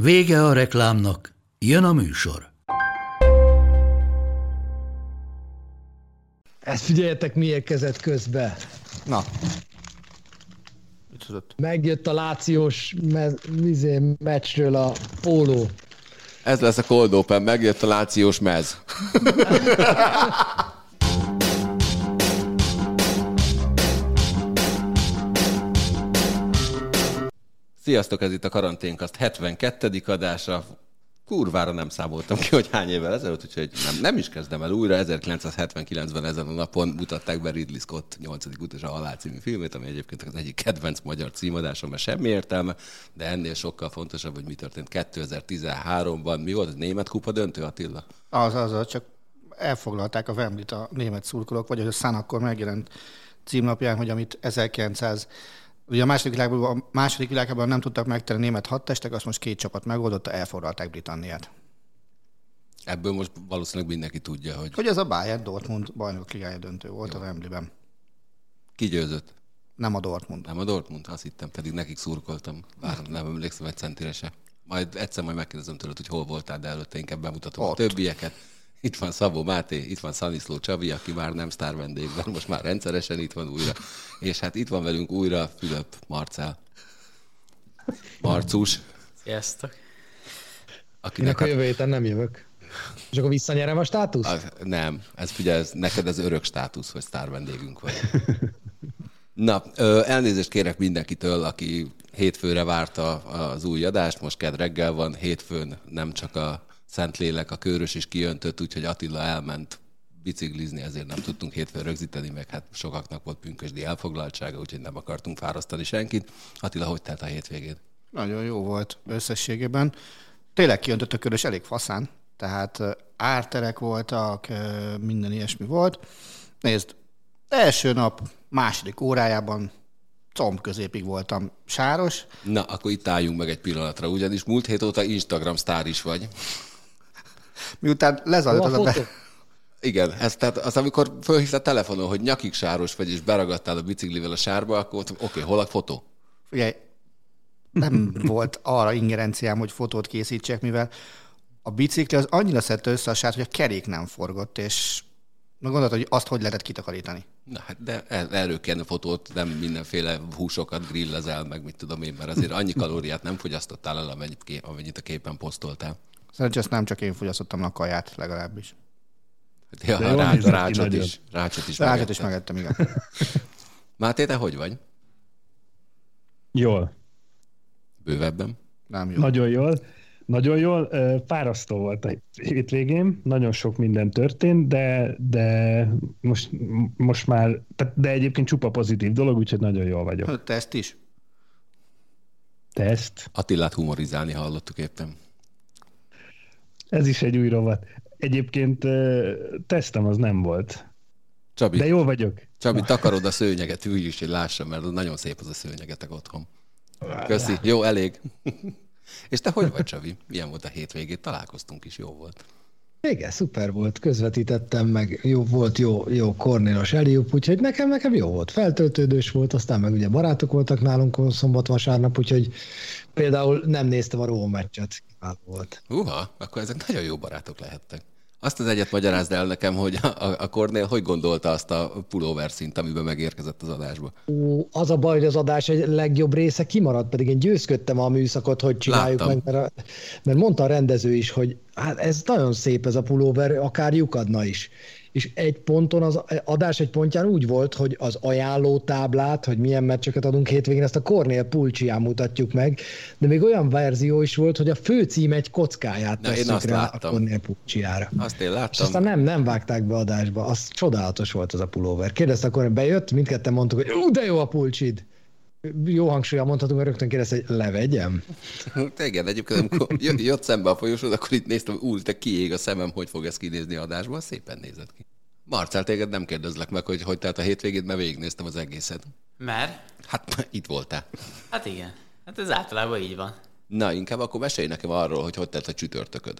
Vége a reklámnak, jön a műsor. Ezt figyeljetek, mi érkezett közbe. Na, Megjött a lációs me- mizé, meccsről a póló. ez lesz a Cold Open, megjött a lációs mez. Sziasztok, ez itt a karanténkaszt 72. adása. Kurvára nem számoltam ki, hogy hány évvel ezelőtt, úgyhogy nem, nem is kezdem el újra. 1979-ben ezen a napon mutatták be Ridley Scott 8. utas a Halál című filmét, ami egyébként az egyik kedvenc magyar címadásom, mert semmi értelme, de ennél sokkal fontosabb, hogy mi történt 2013-ban. Mi volt a német kupa döntő, Attila? Az, az, az, csak elfoglalták a Wembley-t a német szurkolók, vagy hogy a Sun akkor megjelent címlapján, hogy amit 1900 Ugye a második világban, a második világban nem tudtak megtenni német hadtestek, azt most két csapat megoldotta, elfoglalták Britanniát. Ebből most valószínűleg mindenki tudja, hogy Hogy ez a Bayern Dortmund bajnok ligája döntő volt a Wembley-ben. ki győzött. Nem a Dortmund. Nem a Dortmund, azt hittem, pedig nekik szurkoltam. Bár nem emlékszem egy centire se. Majd egyszer majd megkérdezem tőled, hogy hol voltál, de előtte inkább bemutatom a Ott. többieket. Itt van Szabó Máté, itt van Szaniszló Csabi, aki már nem sztár vendégben, most már rendszeresen itt van újra. És hát itt van velünk újra Fülöp Marcel. Marcus, Sziasztok. akinek Ennek a jövő héten nem jövök. És akkor visszanyerem a státusz? Az, nem, ez figyelj, ez, neked ez örök státusz, hogy sztár vendégünk vagy. Na, ö, elnézést kérek mindenkitől, aki hétfőre várta az új adást, most kedd reggel van, hétfőn nem csak a Szentlélek, a Körös is kijöntött, úgyhogy Attila elment biciklizni, ezért nem tudtunk hétfőn rögzíteni, meg hát sokaknak volt pünkösdi elfoglaltsága, úgyhogy nem akartunk fárasztani senkit. Attila, hogy telt a hétvégén? Nagyon jó volt összességében. Tényleg kijöntött a körös elég faszán, tehát árterek voltak, minden ilyesmi volt. Nézd, első nap, második órájában comb középig voltam sáros, Na, akkor itt álljunk meg egy pillanatra, ugyanis múlt hét óta Instagram sztár is vagy. Miután lezajlott az a a be... Igen, ez tehát az, amikor fölhívtál telefonon, hogy nyakig sáros vagy, és beragadtál a biciklivel a sárba, akkor oké, okay, hol a fotó? Figyelj, nem volt arra ingerenciám, hogy fotót készítsek, mivel a bicikli az annyira szedte össze a sárt, hogy a kerék nem forgott, és meg gondolod, hogy azt hogy lehetett kitakarítani. Na hát, de erről kéne fotót, nem mindenféle húsokat grillezel, meg mit tudom én, mert azért annyi kalóriát nem fogyasztottál el, amennyit, ké- amennyit a képen posztoltál. Szerencsére ezt nem csak én fogyasztottam a kaját legalábbis. Ja, De rács, rácsot, is, rácsot is. Rácsot is megettem, igen. Máté, te hogy vagy? Jól. Bővebben? Nem jó. Nagyon jól. Nagyon jól. Fárasztó volt a hétvégén, nagyon sok minden történt, de, de most, most már, tehát- de egyébként csupa pozitív dolog, úgyhogy nagyon jól vagyok. Te ezt is? Teszt. Attilát humorizálni hallottuk éppen. Ez is egy új rovat. Egyébként tesztem az nem volt. Csabi, De jól vagyok. Csabi, takarod a szőnyeget, ülj is, hogy lássam, mert nagyon szép az a szőnyegetek otthon. Köszi. Jó, elég. És te hogy vagy, Csabi? Milyen volt a hétvégét? Találkoztunk is, jó volt. Igen, szuper volt, közvetítettem meg, jó volt, jó, jó kornélos Eliup, úgyhogy nekem, nekem jó volt, feltöltődős volt, aztán meg ugye barátok voltak nálunk szombat-vasárnap, úgyhogy például nem néztem a Róm meccset, kiváló volt. Uha, akkor ezek nagyon jó barátok lehettek. Azt az egyet magyarázd el nekem, hogy a, a, Kornél hogy gondolta azt a pulóver szint, amiben megérkezett az adásba. Ó, az a baj, hogy az adás egy legjobb része kimaradt, pedig én győzködtem a műszakot, hogy csináljuk Láttam. meg, mert, a, mert mondta a rendező is, hogy hát ez nagyon szép ez a pulóver, akár lyukadna is. És egy ponton, az adás egy pontján úgy volt, hogy az ajánló táblát, hogy milyen meccseket adunk hétvégén, ezt a Cornél Pulcsián mutatjuk meg, de még olyan verzió is volt, hogy a főcím egy kockáját Na, tesszük rá láttam. a Cornél Pulcsiára. Azt én És láttam. aztán nem, nem vágták be adásba. Az csodálatos volt az a pulóver. Kérdezte, akkor bejött, mindketten mondtuk, hogy ú, de jó a pulcsid. Jó hangsúlyan mondhatunk, hogy rögtön kérdez, hogy levegyem. Igen, egyébként amikor jött szembe a folyosód, akkor itt néztem, úr, te kiég a szemem, hogy fog ez kinézni adásban, szépen nézett ki. Marcel, téged nem kérdezlek meg, hogy hogy telt a hétvégét, mert végignéztem az egészet. Mert? Hát itt voltál. Hát igen. Hát ez általában így van. Na, inkább akkor mesélj nekem arról, hogy hogy telt a csütörtököd.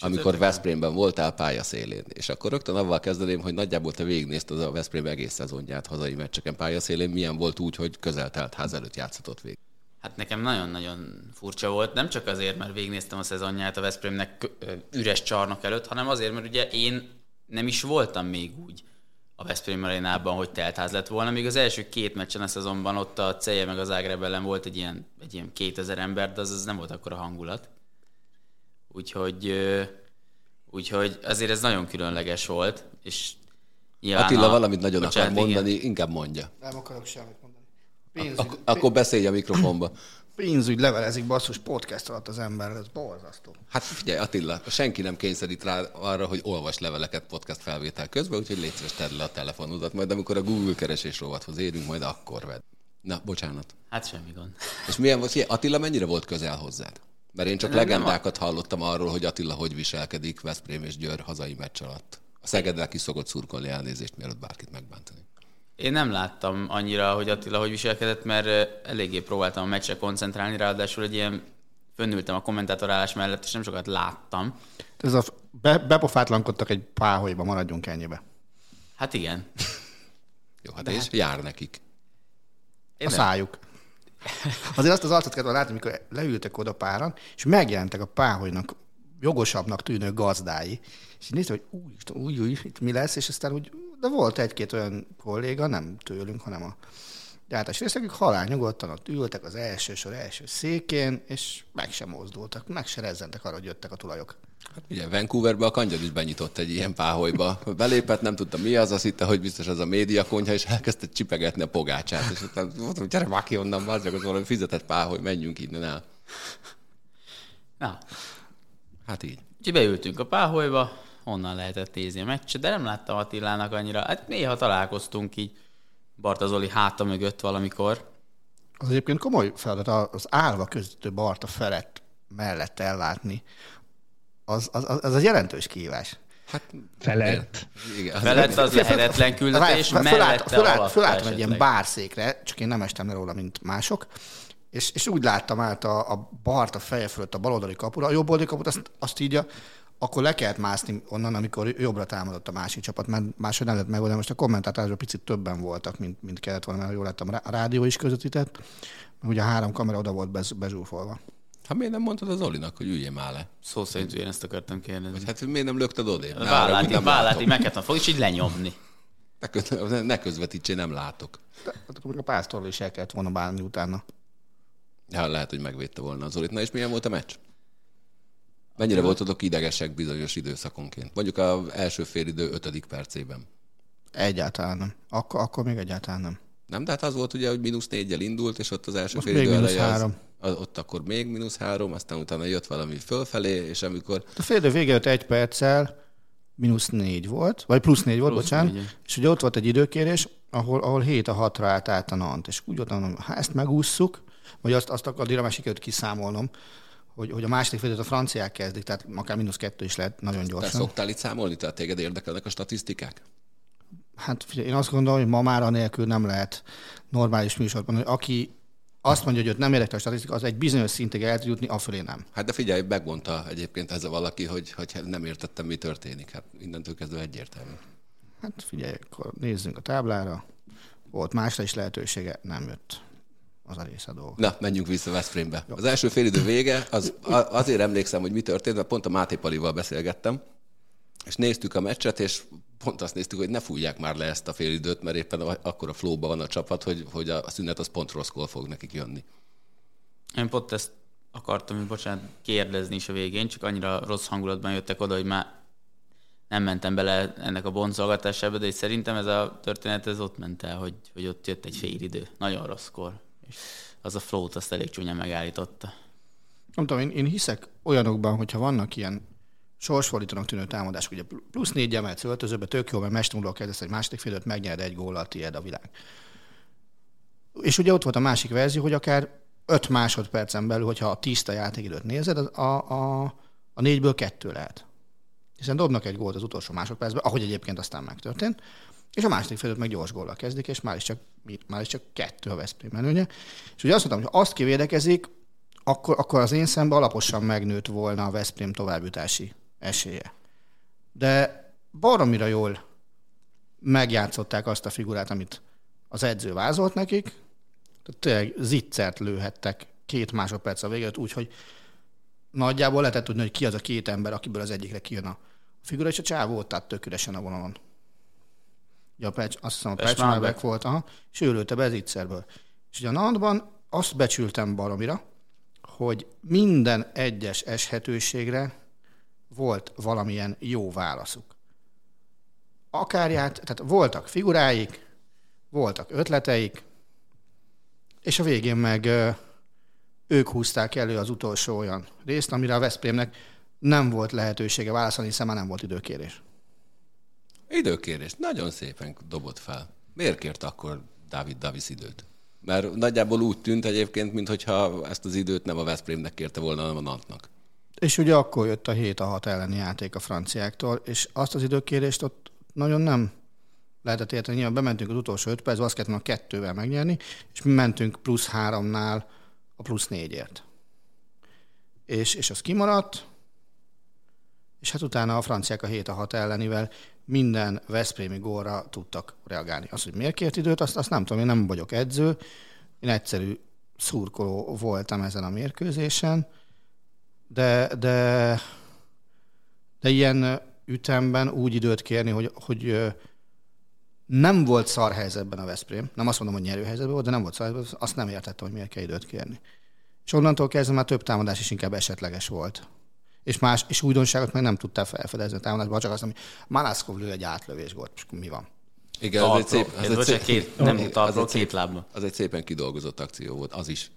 Amikor Veszprémben voltál pályaszélén. És akkor rögtön avval kezdeném, hogy nagyjából te végignézted a Veszprém egész szezonját hazai meccseken pályaszélén. Milyen volt úgy, hogy közel telt ház előtt játszhatott végig? Hát nekem nagyon-nagyon furcsa volt, nem csak azért, mert végignéztem a szezonját a Veszprémnek üres csarnok előtt, hanem azért, mert ugye én nem is voltam még úgy a Veszprém arénában, hogy teltház lett volna. Még az első két meccsen a szezonban ott a Ceje meg az Ágreb ellen volt egy ilyen, egy ilyen 2000 ember, de az, az nem volt akkor a hangulat. Úgyhogy, úgyhogy azért ez nagyon különleges volt, és nyilván Attila a, valamit nagyon bocsánat, akar mondani, igen. inkább mondja. Nem akarok semmit mondani. Pénzügy, Ak- akkor beszélj a mikrofonba. pénzügy levelezik basszus podcast alatt az ember, ez borzasztó. Hát figyelj Attila, senki nem kényszerít rá arra, hogy olvas leveleket podcast felvétel közben, úgyhogy légy szíves, tedd le a telefonodat, majd amikor a Google keresés rovathoz érünk, majd akkor vedd. Na, bocsánat. Hát semmi gond. És milyen volt, Attila mennyire volt közel hozzád? Mert én csak nem, legendákat nem hallottam arról, hogy Attila hogy viselkedik Veszprém és Győr hazai meccs alatt. A Szegeddel ki szokott szurkolni elnézést, mielőtt bárkit megbántani. Én nem láttam annyira, hogy Attila hogy viselkedett, mert eléggé próbáltam a meccsre koncentrálni, ráadásul egy ilyen fönnültem a kommentátorálás mellett, és nem sokat láttam. Ez a be, bepofátlankodtak egy páholyba, maradjunk ennyibe. Hát igen. Jó, hát De és hát... jár nekik. Én a nem. szájuk. Azért azt az arcot kellett látni, amikor leültek oda páran, és megjelentek a páholynak jogosabbnak tűnő gazdái. És így néztem, hogy új, új, új, itt mi lesz, és aztán úgy, de volt egy-két olyan kolléga, nem tőlünk, hanem a gyártás részek, halál nyugodtan ott ültek az első sor első székén, és meg sem mozdultak, meg se rezzentek arra, hogy jöttek a tulajok. Hát ugye Vancouverbe a kangyar is benyitott egy ilyen páholyba. Belépett, nem tudta mi az, azt hitte, hogy biztos az a média konyha, és elkezdte csipegetni a pogácsát. És utána mondtam, gyere már ki onnan, az az valami fizetett páholy, menjünk innen el. Na. Hát így. Úgyhogy beültünk a páholyba, onnan lehetett nézni a meccset, de nem láttam Attilának annyira. Hát néha találkoztunk így Barta Zoli háta mögött valamikor. Az egyébként komoly feladat az állva közöttő Barta felett mellett ellátni az, az, az, az jelentős kihívás. Hát felett. Igen, felett az lehetetlen küldetés, mellette fölállt, fölállt egy ilyen bárszékre, csak én nem estem le róla, mint mások, és, és úgy láttam át a, a Bart a feje fölött a baloldali kapura, a jobboldali kaput azt, azt így a, akkor le kellett mászni onnan, amikor jobbra támadott a másik csapat, mert máshogy nem lett megoldani. Most a kommentátorok picit többen voltak, mint, mint kellett volna, mert jól láttam, a rádió is közvetített, ugye a három kamera oda volt bez, bezsúfolva. Hát miért nem mondtad az Olinak, hogy üljél már le? Szó szerint én ezt akartam kérdezni. Vagy hát miért nem lökted odébb? Válláti, válláti meg kellett fog, és így lenyomni. Ne, ne közvetítsé, nem látok. De, akkor a pásztorról is el kellett volna bánni utána. Ja, lehet, hogy megvédte volna az Olit. Na és milyen volt a meccs? Mennyire voltatok idegesek bizonyos időszakonként? Mondjuk az első félidő ötödik percében. Egyáltalán nem. Akkor, akkor még egyáltalán nem. Nem, de hát az volt ugye, hogy mínusz négyel indult, és ott az első Most fél idő eleje az, az, ott akkor még mínusz három, aztán utána jött valami fölfelé, és amikor... A fél idő vége egy perccel mínusz négy volt, vagy plusz négy volt, plusz bocsánat, négy. és ugye ott volt egy időkérés, ahol, ahol 7 a 6-ra állt át a Nant, és úgy voltam, ha ezt megússzuk, vagy azt, azt a dilemmás sikerült kiszámolnom, hogy, hogy a második félidőt a franciák kezdik, tehát akár mínusz kettő is lehet nagyon gyorsan. Te szoktál itt számolni, tehát téged érdekelnek a statisztikák? Hát figyelj, én azt gondolom, hogy ma már anélkül nem lehet normális műsorban, hogy aki azt mondja, hogy őt nem érdekel a statisztika, az egy bizonyos szintig el tud jutni, afölé nem. Hát de figyelj, megmondta egyébként ez a valaki, hogy, hogy nem értettem, mi történik. Hát innentől kezdve egyértelmű. Hát figyelj, akkor nézzünk a táblára. Volt másra is lehetősége, nem jött az a része a dolog. Na, menjünk vissza Veszprémbe. Az első félidő vége, az, azért emlékszem, hogy mi történt, mert pont a Máté Palival beszélgettem, és néztük a meccset, és pont azt néztük, hogy ne fújják már le ezt a félidőt, mert éppen akkor a flóban van a csapat, hogy, hogy a szünet az pont rosszkor fog nekik jönni. Én pont ezt akartam, hogy bocsánat, kérdezni is a végén, csak annyira rossz hangulatban jöttek oda, hogy már nem mentem bele ennek a boncolgatásába, de szerintem ez a történet ez ott ment el, hogy, hogy ott jött egy félidő. Nagyon rosszkor. És az a flow azt elég csúnyán megállította. Nem tudom, én, én hiszek olyanokban, hogyha vannak ilyen sorsfordítónak tűnő támadás, ugye plusz négy emelsz öltözőbe, tök jó, mert mestemúlva kezdesz egy második félőt, megnyered egy góllal, tiéd a világ. És ugye ott volt a másik verzió, hogy akár 5 másodpercen belül, hogyha a tiszta játékidőt nézed, a, a, a négyből kettő lehet. Hiszen dobnak egy gólt az utolsó másodpercben, ahogy egyébként aztán megtörtént, és a második félőt meg gyors góllal kezdik, és már is csak, már is csak kettő a Veszprém előnye. És ugye azt mondtam, hogy azt kivédekezik, akkor, akkor az én szemben alaposan megnőtt volna a Veszprém továbbjutási esélye. De baromira jól megjátszották azt a figurát, amit az edző vázolt nekik, tehát tényleg zicsert lőhettek két másodperc a végét, úgyhogy nagyjából lehetett tudni, hogy ki az a két ember, akiből az egyikre kijön a figura, és a csávó ott állt tök üresen a vonalon. Ugye a Pecs, azt hiszem a Pecsmárbeck volt, aha, és ő lőtte be zicserből. És ugye a Nantban azt becsültem baromira, hogy minden egyes eshetőségre volt valamilyen jó válaszuk. Akárját, tehát voltak figuráik, voltak ötleteik, és a végén meg ők húzták elő az utolsó olyan részt, amire a Veszprémnek nem volt lehetősége válaszolni, hiszen már nem volt időkérés. Időkérés. Nagyon szépen dobott fel. Miért kért akkor Dávid Davis időt? Mert nagyjából úgy tűnt egyébként, mintha ezt az időt nem a Veszprémnek kérte volna, hanem a Nantnak. És ugye akkor jött a 7 a 6 elleni játék a franciáktól, és azt az időkérést ott nagyon nem lehetett érteni. Nyilván bementünk az utolsó 5 percben, azt kellett a kettővel megnyerni, és mi mentünk plusz háromnál a plusz négyért. És, és az kimaradt, és hát utána a franciák a 7 a 6 ellenivel minden Veszprémi gólra tudtak reagálni. Az, hogy miért kért időt, azt, azt nem tudom, én nem vagyok edző, én egyszerű szurkoló voltam ezen a mérkőzésen, de, de, de ilyen ütemben úgy időt kérni, hogy, hogy nem volt szar helyzetben a Veszprém, nem azt mondom, hogy nyerő helyzetben volt, de nem volt szar helyzetben, azt nem értettem, hogy miért kell időt kérni. És onnantól kezdve már több támadás is inkább esetleges volt. És más, és újdonságot meg nem tudtál felfedezni a támadásban, csak azt, hogy Malászkov lő egy átlövés volt, és mi van? Igen, az egy szép, az egy szép, két, nem talpról, két szép, lábba. Az egy szépen kidolgozott akció volt, az is.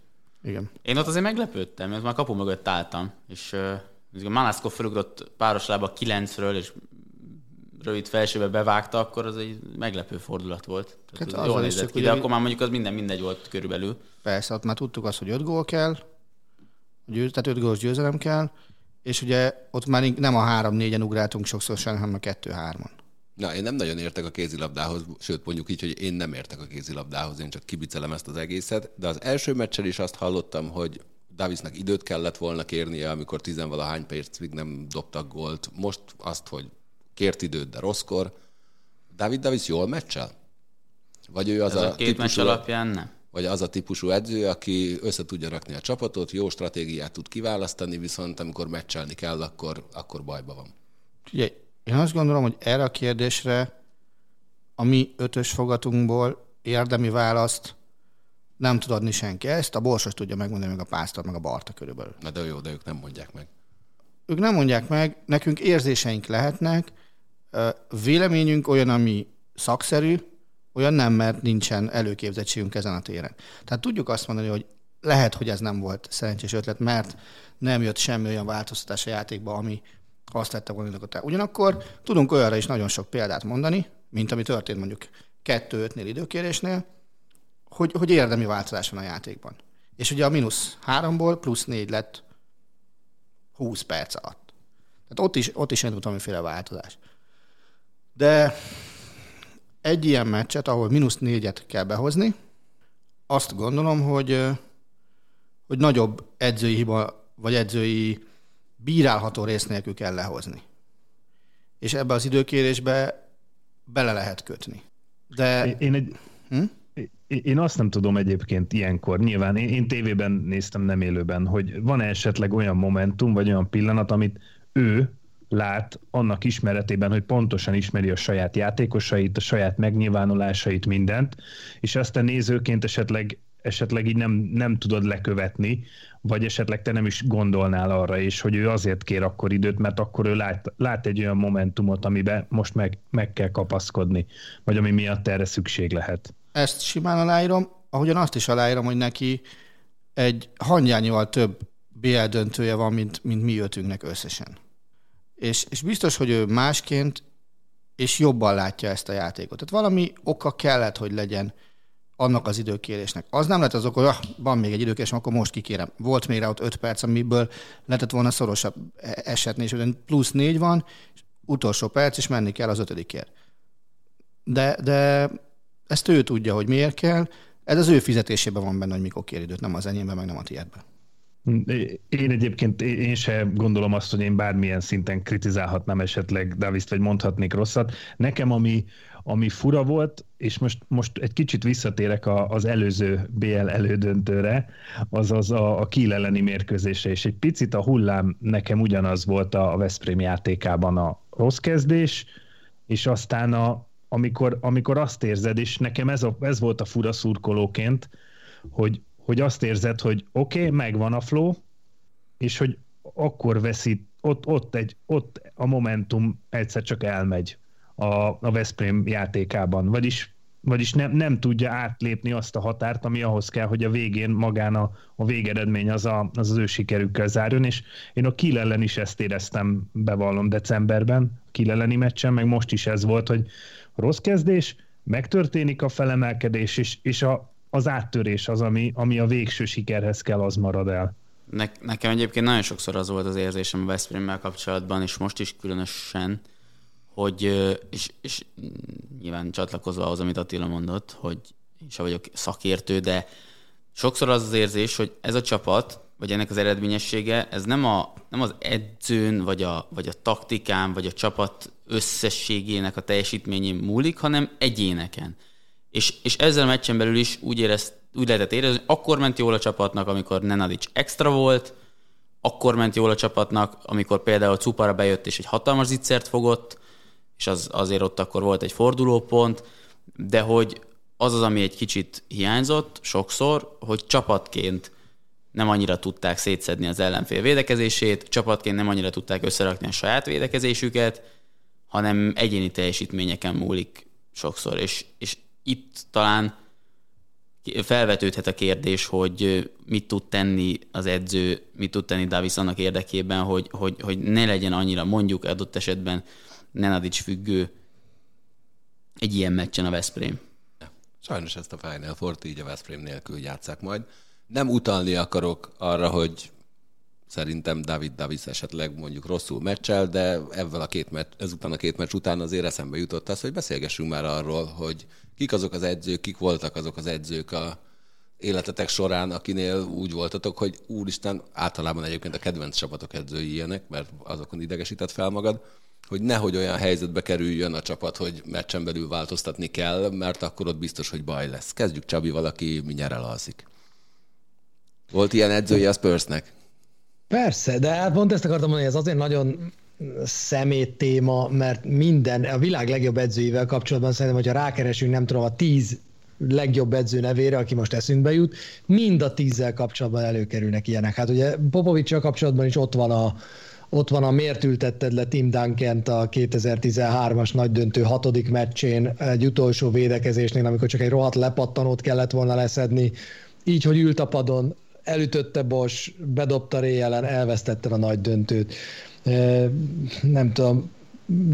Igen. Én ott azért meglepődtem, mert már kapu mögött álltam, és uh, Malászkov felugrott páros lába kilencről, és rövid felsőbe bevágta, akkor az egy meglepő fordulat volt. Tehát hát jól nézett ki, de akkor már mondjuk az minden mindegy volt körülbelül. Persze, ott már tudtuk azt, hogy öt gól kell, tehát öt gólos győzelem kell, és ugye ott már nem a három-négyen ugráltunk sokszor sem, hanem a kettő-hárman. Na, én nem nagyon értek a kézilabdához, sőt mondjuk így, hogy én nem értek a kézilabdához, én csak kibicelem ezt az egészet, de az első meccsen is azt hallottam, hogy Davisnak időt kellett volna kérnie, amikor tizenvalahány percig nem dobtak gólt. Most azt, hogy kért időt, de rosszkor. David Davis jól meccsel? Vagy ő az Ez a, a két meccs alapján nem? Vagy az a típusú edző, aki össze tudja rakni a csapatot, jó stratégiát tud kiválasztani, viszont amikor meccselni kell, akkor, akkor bajba van. Ugye, én azt gondolom, hogy erre a kérdésre a mi ötös fogatunkból érdemi választ nem tud adni senki. Ezt a borsos tudja megmondani, meg a pásztor, meg a Barta körülbelül. Na de jó, de ők nem mondják meg. Ők nem mondják meg, nekünk érzéseink lehetnek, véleményünk olyan, ami szakszerű, olyan nem, mert nincsen előképzettségünk ezen a téren. Tehát tudjuk azt mondani, hogy lehet, hogy ez nem volt szerencsés ötlet, mert nem jött semmi olyan változtatás a játékba, ami azt volna a Ugyanakkor tudunk olyanra is nagyon sok példát mondani, mint ami történt mondjuk 2-5-nél időkérésnél, hogy, hogy érdemi változás van a játékban. És ugye a mínusz háromból plusz négy lett 20 perc alatt. Tehát ott is, ott is indult valamiféle változás. De egy ilyen meccset, ahol mínusz négyet kell behozni, azt gondolom, hogy, hogy nagyobb edzői hiba, vagy edzői bírálható rész nélkül kell lehozni. És ebbe az időkérésbe bele lehet kötni. De... Én egy... Hm? Én azt nem tudom egyébként ilyenkor, nyilván én, én tévében néztem, nem élőben, hogy van -e esetleg olyan momentum, vagy olyan pillanat, amit ő lát annak ismeretében, hogy pontosan ismeri a saját játékosait, a saját megnyilvánulásait, mindent, és azt a nézőként esetleg, esetleg így nem, nem tudod lekövetni, vagy esetleg te nem is gondolnál arra is, hogy ő azért kér akkor időt, mert akkor ő lát, lát egy olyan momentumot, amiben most meg, meg kell kapaszkodni, vagy ami miatt erre szükség lehet. Ezt simán aláírom, ahogyan azt is aláírom, hogy neki egy hangyányival több BL döntője van, mint, mint mi ötünknek összesen. És, és biztos, hogy ő másként és jobban látja ezt a játékot. Tehát valami oka kellett, hogy legyen annak az időkérésnek. Az nem lett az ok, hogy ah, van még egy időkérés, akkor most kikérem. Volt még rá ott 5 perc, amiből lehetett volna szorosabb e- esetni, és plusz négy van, és utolsó perc, és menni kell az ötödikért. De, de ezt ő tudja, hogy miért kell. Ez az ő fizetésében van benne, hogy mikor kér időt, nem az enyémben, meg nem a tiédben. Én egyébként én se gondolom azt, hogy én bármilyen szinten kritizálhatnám esetleg Daviszt, vagy mondhatnék rosszat. Nekem ami, ami fura volt, és most, most egy kicsit visszatérek a, az előző BL elődöntőre, azaz a, a Kiel elleni mérkőzésre, és egy picit a hullám nekem ugyanaz volt a Veszprém játékában a rossz kezdés, és aztán a, amikor, amikor azt érzed, és nekem ez, a, ez volt a fura szurkolóként, hogy, hogy azt érzed, hogy oké, okay, megvan a flow, és hogy akkor veszít, ott, ott, egy, ott a momentum egyszer csak elmegy a, a Veszprém játékában, vagyis, vagyis nem, nem tudja átlépni azt a határt, ami ahhoz kell, hogy a végén magán a, a végeredmény az, a, az az ő sikerükkel zárjon, és én a Kiel ellen is ezt éreztem, bevallom decemberben, a Kiel elleni meccsen, meg most is ez volt, hogy rossz kezdés, megtörténik a felemelkedés, és, és a, az áttörés az, ami, ami a végső sikerhez kell, az marad el. Ne, nekem egyébként nagyon sokszor az volt az érzésem a Veszprémmel kapcsolatban, és most is különösen, hogy, és, és nyilván csatlakozva ahhoz, amit Attila mondott, hogy én sem vagyok szakértő, de sokszor az az érzés, hogy ez a csapat, vagy ennek az eredményessége, ez nem, a, nem az edzőn, vagy a, vagy a taktikán, vagy a csapat összességének a teljesítményén múlik, hanem egyéneken. És, és ezzel a meccsen belül is úgy, érez, úgy lehetett érezni, hogy akkor ment jól a csapatnak, amikor Nenadic extra volt, akkor ment jól a csapatnak, amikor például Cupara bejött és egy hatalmas zicsert fogott, és az, azért ott akkor volt egy fordulópont, de hogy az az, ami egy kicsit hiányzott sokszor, hogy csapatként nem annyira tudták szétszedni az ellenfél védekezését, csapatként nem annyira tudták összerakni a saját védekezésüket, hanem egyéni teljesítményeken múlik sokszor, és, és itt talán felvetődhet a kérdés, hogy mit tud tenni az edző, mit tud tenni Davis annak érdekében, hogy, hogy, hogy ne legyen annyira mondjuk adott esetben Nenadics függő egy ilyen meccsen a Veszprém. Sajnos ezt a Final four így a Veszprém nélkül játszák majd. Nem utalni akarok arra, hogy szerintem David Davis esetleg mondjuk rosszul meccsel, de ebből a két meccs, ezután a két meccs után azért eszembe jutott az, hogy beszélgessünk már arról, hogy kik azok az edzők, kik voltak azok az edzők a életetek során, akinél úgy voltatok, hogy úristen, általában egyébként a kedvenc csapatok edzői ilyenek, mert azokon idegesített fel magad, hogy nehogy olyan helyzetbe kerüljön a csapat, hogy meccsen belül változtatni kell, mert akkor ott biztos, hogy baj lesz. Kezdjük Csabi, valaki mindjárt elalszik. Volt ilyen edzője a Spursnek? Persze, de hát pont ezt akartam mondani, ez azért nagyon szemét téma, mert minden, a világ legjobb edzőivel kapcsolatban szerintem, hogyha rákeresünk, nem tudom, a tíz legjobb edző nevére, aki most eszünkbe jut, mind a tízzel kapcsolatban előkerülnek ilyenek. Hát ugye Popovicsal kapcsolatban is ott van a, ott van a miért ültetted le Tim duncan a 2013-as nagy döntő hatodik meccsén egy utolsó védekezésnél, amikor csak egy rohadt lepattanót kellett volna leszedni, így, hogy ült a padon, elütötte Bosch, bedobta réjelen, elvesztette a nagy döntőt. Nem tudom,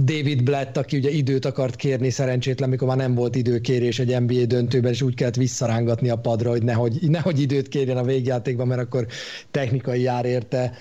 David Blatt, aki ugye időt akart kérni szerencsétlen, mikor már nem volt időkérés egy NBA döntőben, és úgy kellett visszarángatni a padra, hogy nehogy, nehogy időt kérjen a végjátékban, mert akkor technikai jár érte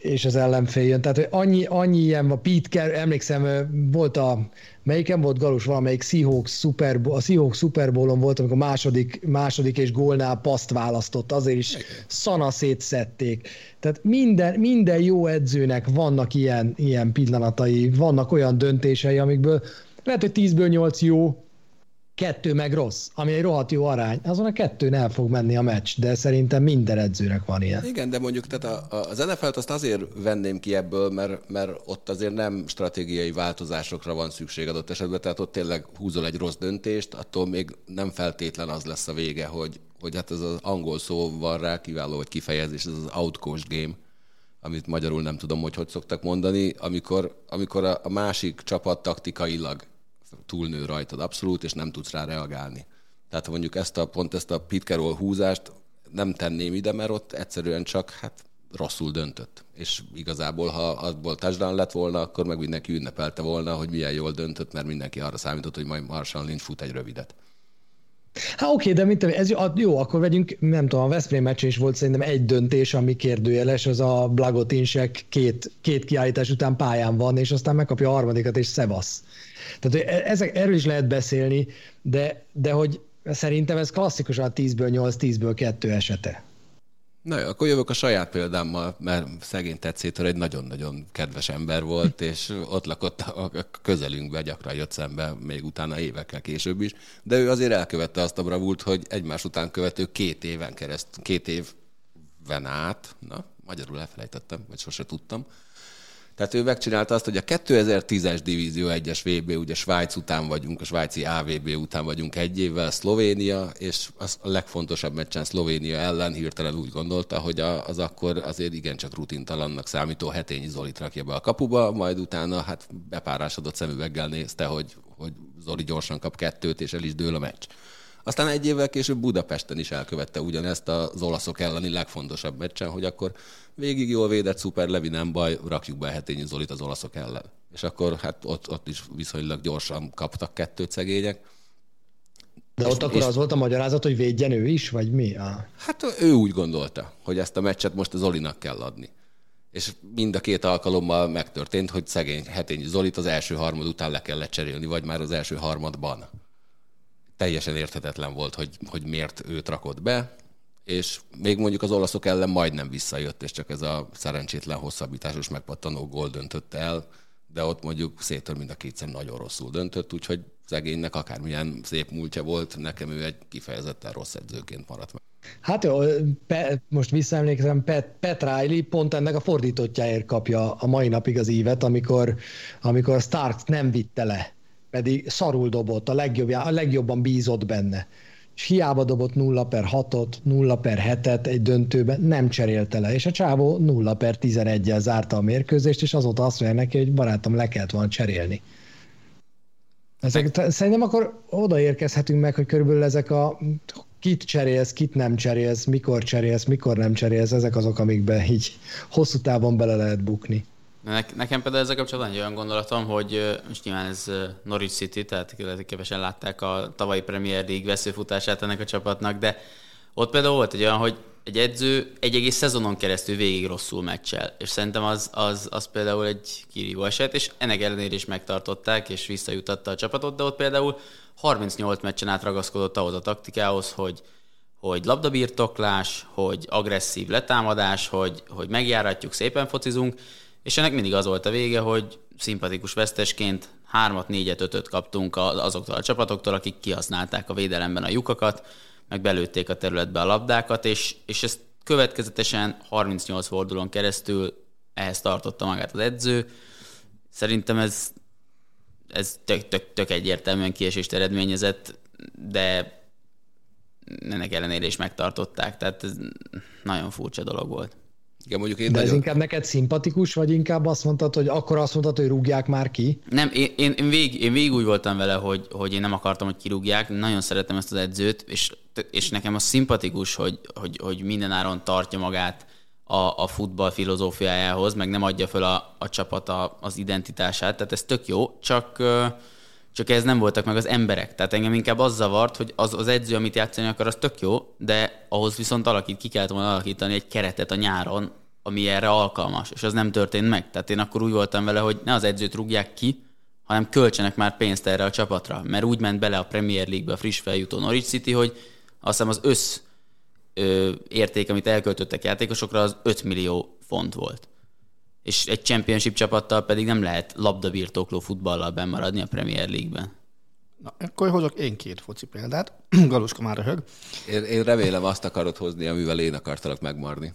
és az ellenfél jön. Tehát hogy annyi, annyi ilyen van, Pete Ker, emlékszem, volt a, melyiken volt Galus, valamelyik Seahawks Super a Seahawks Super Bowl-on volt, amikor második, második és gólnál paszt választott, azért is szana szétszették. Tehát minden, minden jó edzőnek vannak ilyen, ilyen pillanatai, vannak olyan döntései, amikből lehet, hogy 10-ből 8 jó, kettő meg rossz, ami egy rohadt jó arány, azon a kettőn el fog menni a meccs, de szerintem minden edzőnek van ilyen. Igen, de mondjuk tehát a, az NFL-t azt azért venném ki ebből, mert, mert ott azért nem stratégiai változásokra van szükség adott esetben, tehát ott tényleg húzol egy rossz döntést, attól még nem feltétlen az lesz a vége, hogy, hogy hát ez az angol szó van rá, kiváló, hogy kifejezés, ez az outcoached game, amit magyarul nem tudom, hogy hogy szoktak mondani, amikor, amikor a, a másik csapat taktikailag túlnő rajtad abszolút, és nem tudsz rá reagálni. Tehát mondjuk ezt a, pont ezt a Carroll húzást nem tenném ide, mert ott egyszerűen csak hát rosszul döntött. És igazából, ha azból touchdown lett volna, akkor meg mindenki ünnepelte volna, hogy milyen jól döntött, mert mindenki arra számított, hogy majd Marshall Lynch fut egy rövidet. Hát oké, de mint ez jó, akkor vegyünk, nem tudom, a Veszprém meccs is volt szerintem egy döntés, ami kérdőjeles, az a Blagotinsek két, két kiállítás után pályán van, és aztán megkapja a harmadikat, és szevasz. Tehát e- ezek, erről is lehet beszélni, de, de hogy szerintem ez klasszikusan a 10-ből 8, 10-ből 2 esete. Na jó, akkor jövök a saját példámmal, mert szegény tetszétől egy nagyon-nagyon kedves ember volt, és ott lakott a közelünkbe, gyakran jött szembe, még utána évekkel később is, de ő azért elkövette azt a bravúrt, hogy egymás után követő két éven kereszt, két évben át, na, magyarul elfelejtettem, vagy sose tudtam, tehát ő megcsinálta azt, hogy a 2010-es Divízió 1-es VB, ugye Svájc után vagyunk, a svájci AVB után vagyunk egy évvel, Szlovénia, és az a legfontosabb meccsen Szlovénia ellen hirtelen úgy gondolta, hogy az akkor azért igencsak rutintalannak számító Hetényi Zolit rakja be a kapuba, majd utána hát bepárásodott szemüveggel nézte, hogy, hogy Zoli gyorsan kap kettőt, és el is dől a meccs. Aztán egy évvel később Budapesten is elkövette ugyanezt az olaszok elleni legfontosabb meccsen, hogy akkor végig jól védett, szuper, Levi nem baj, rakjuk be Hetényi Zolit az olaszok ellen. És akkor hát ott, ott is viszonylag gyorsan kaptak kettőt szegények. De ott és, akkor és... az volt a magyarázat, hogy védjen ő is, vagy mi? Ah. Hát ő úgy gondolta, hogy ezt a meccset most az Zolinak kell adni. És mind a két alkalommal megtörtént, hogy szegény Hetényi Zolit az első harmad után le kellett cserélni, vagy már az első harmadban teljesen érthetetlen volt, hogy, hogy miért őt rakott be, és még mondjuk az olaszok ellen majdnem visszajött, és csak ez a szerencsétlen hosszabbításos megpattanó gól döntött el, de ott mondjuk szétől mind a kétszer nagyon rosszul döntött, úgyhogy szegénynek akármilyen szép múltja volt, nekem ő egy kifejezetten rossz edzőként maradt meg. Hát jó, Pe, most visszaemlékszem, Pet, Pet Riley pont ennek a fordítottjáért kapja a mai napig az ívet, amikor, amikor Stark nem vitte le pedig szarul dobott, a, legjobb, a legjobban bízott benne. És hiába dobott 0 per 6-ot, 0 per 7-et egy döntőben, nem cserélte le. És a csávó 0 per 11-el zárta a mérkőzést, és azóta azt mondja neki, hogy barátom, le kellett volna cserélni. Ezek, szerintem akkor odaérkezhetünk meg, hogy körülbelül ezek a kit cserélsz, kit nem cserélsz, mikor cserélsz, mikor nem cserélsz, ezek azok, amikbe így hosszú távon bele lehet bukni. Ne, nekem például ezzel kapcsolatban egy olyan gondolatom, hogy most nyilván ez Norwich City, tehát kevesen látták a tavalyi Premier League veszőfutását ennek a csapatnak, de ott például volt egy olyan, hogy egy edző egy egész szezonon keresztül végig rosszul meccsel, és szerintem az, az, az például egy kirívó eset, és ennek ellenére is megtartották, és visszajutatta a csapatot, de ott például 38 meccsen át ragaszkodott ahhoz a taktikához, hogy, hogy labdabirtoklás, hogy agresszív letámadás, hogy, hogy megjáratjuk, szépen focizunk, és ennek mindig az volt a vége, hogy szimpatikus vesztesként hármat, négyet, ötöt kaptunk azoktól a csapatoktól, akik kihasználták a védelemben a lyukakat, meg belőtték a területbe a labdákat, és, és ezt következetesen 38 fordulón keresztül ehhez tartotta magát az edző. Szerintem ez, ez tök, tök, tök egyértelműen kiesést eredményezett, de ennek ellenére is megtartották, tehát ez nagyon furcsa dolog volt. Igen, mondjuk én De nagyon... ez inkább neked szimpatikus, vagy inkább azt mondtad, hogy akkor azt mondtad, hogy rúgják már ki? Nem, én, én, én, vég, én végig úgy voltam vele, hogy, hogy én nem akartam, hogy kirúgják. Nagyon szeretem ezt az edzőt, és, és nekem az szimpatikus, hogy, hogy, hogy mindenáron tartja magát a, a futball filozófiájához, meg nem adja föl a, a csapat a, az identitását. Tehát ez tök jó, csak csak ez nem voltak meg az emberek. Tehát engem inkább az zavart, hogy az, az edző, amit játszani akar, az tök jó, de ahhoz viszont alakít, ki kellett volna alakítani egy keretet a nyáron, ami erre alkalmas, és az nem történt meg. Tehát én akkor úgy voltam vele, hogy ne az edzőt rúgják ki, hanem költsenek már pénzt erre a csapatra. Mert úgy ment bele a Premier League-be a friss feljutó Norwich City, hogy azt hiszem az össz ö, érték, amit elköltöttek játékosokra, az 5 millió font volt és egy championship csapattal pedig nem lehet labdabirtokló futballal bemaradni a Premier League-ben. Na, akkor hozok én két foci példát. Galuska már röhög. Én, én remélem azt akarod hozni, amivel én akartalak megmarni.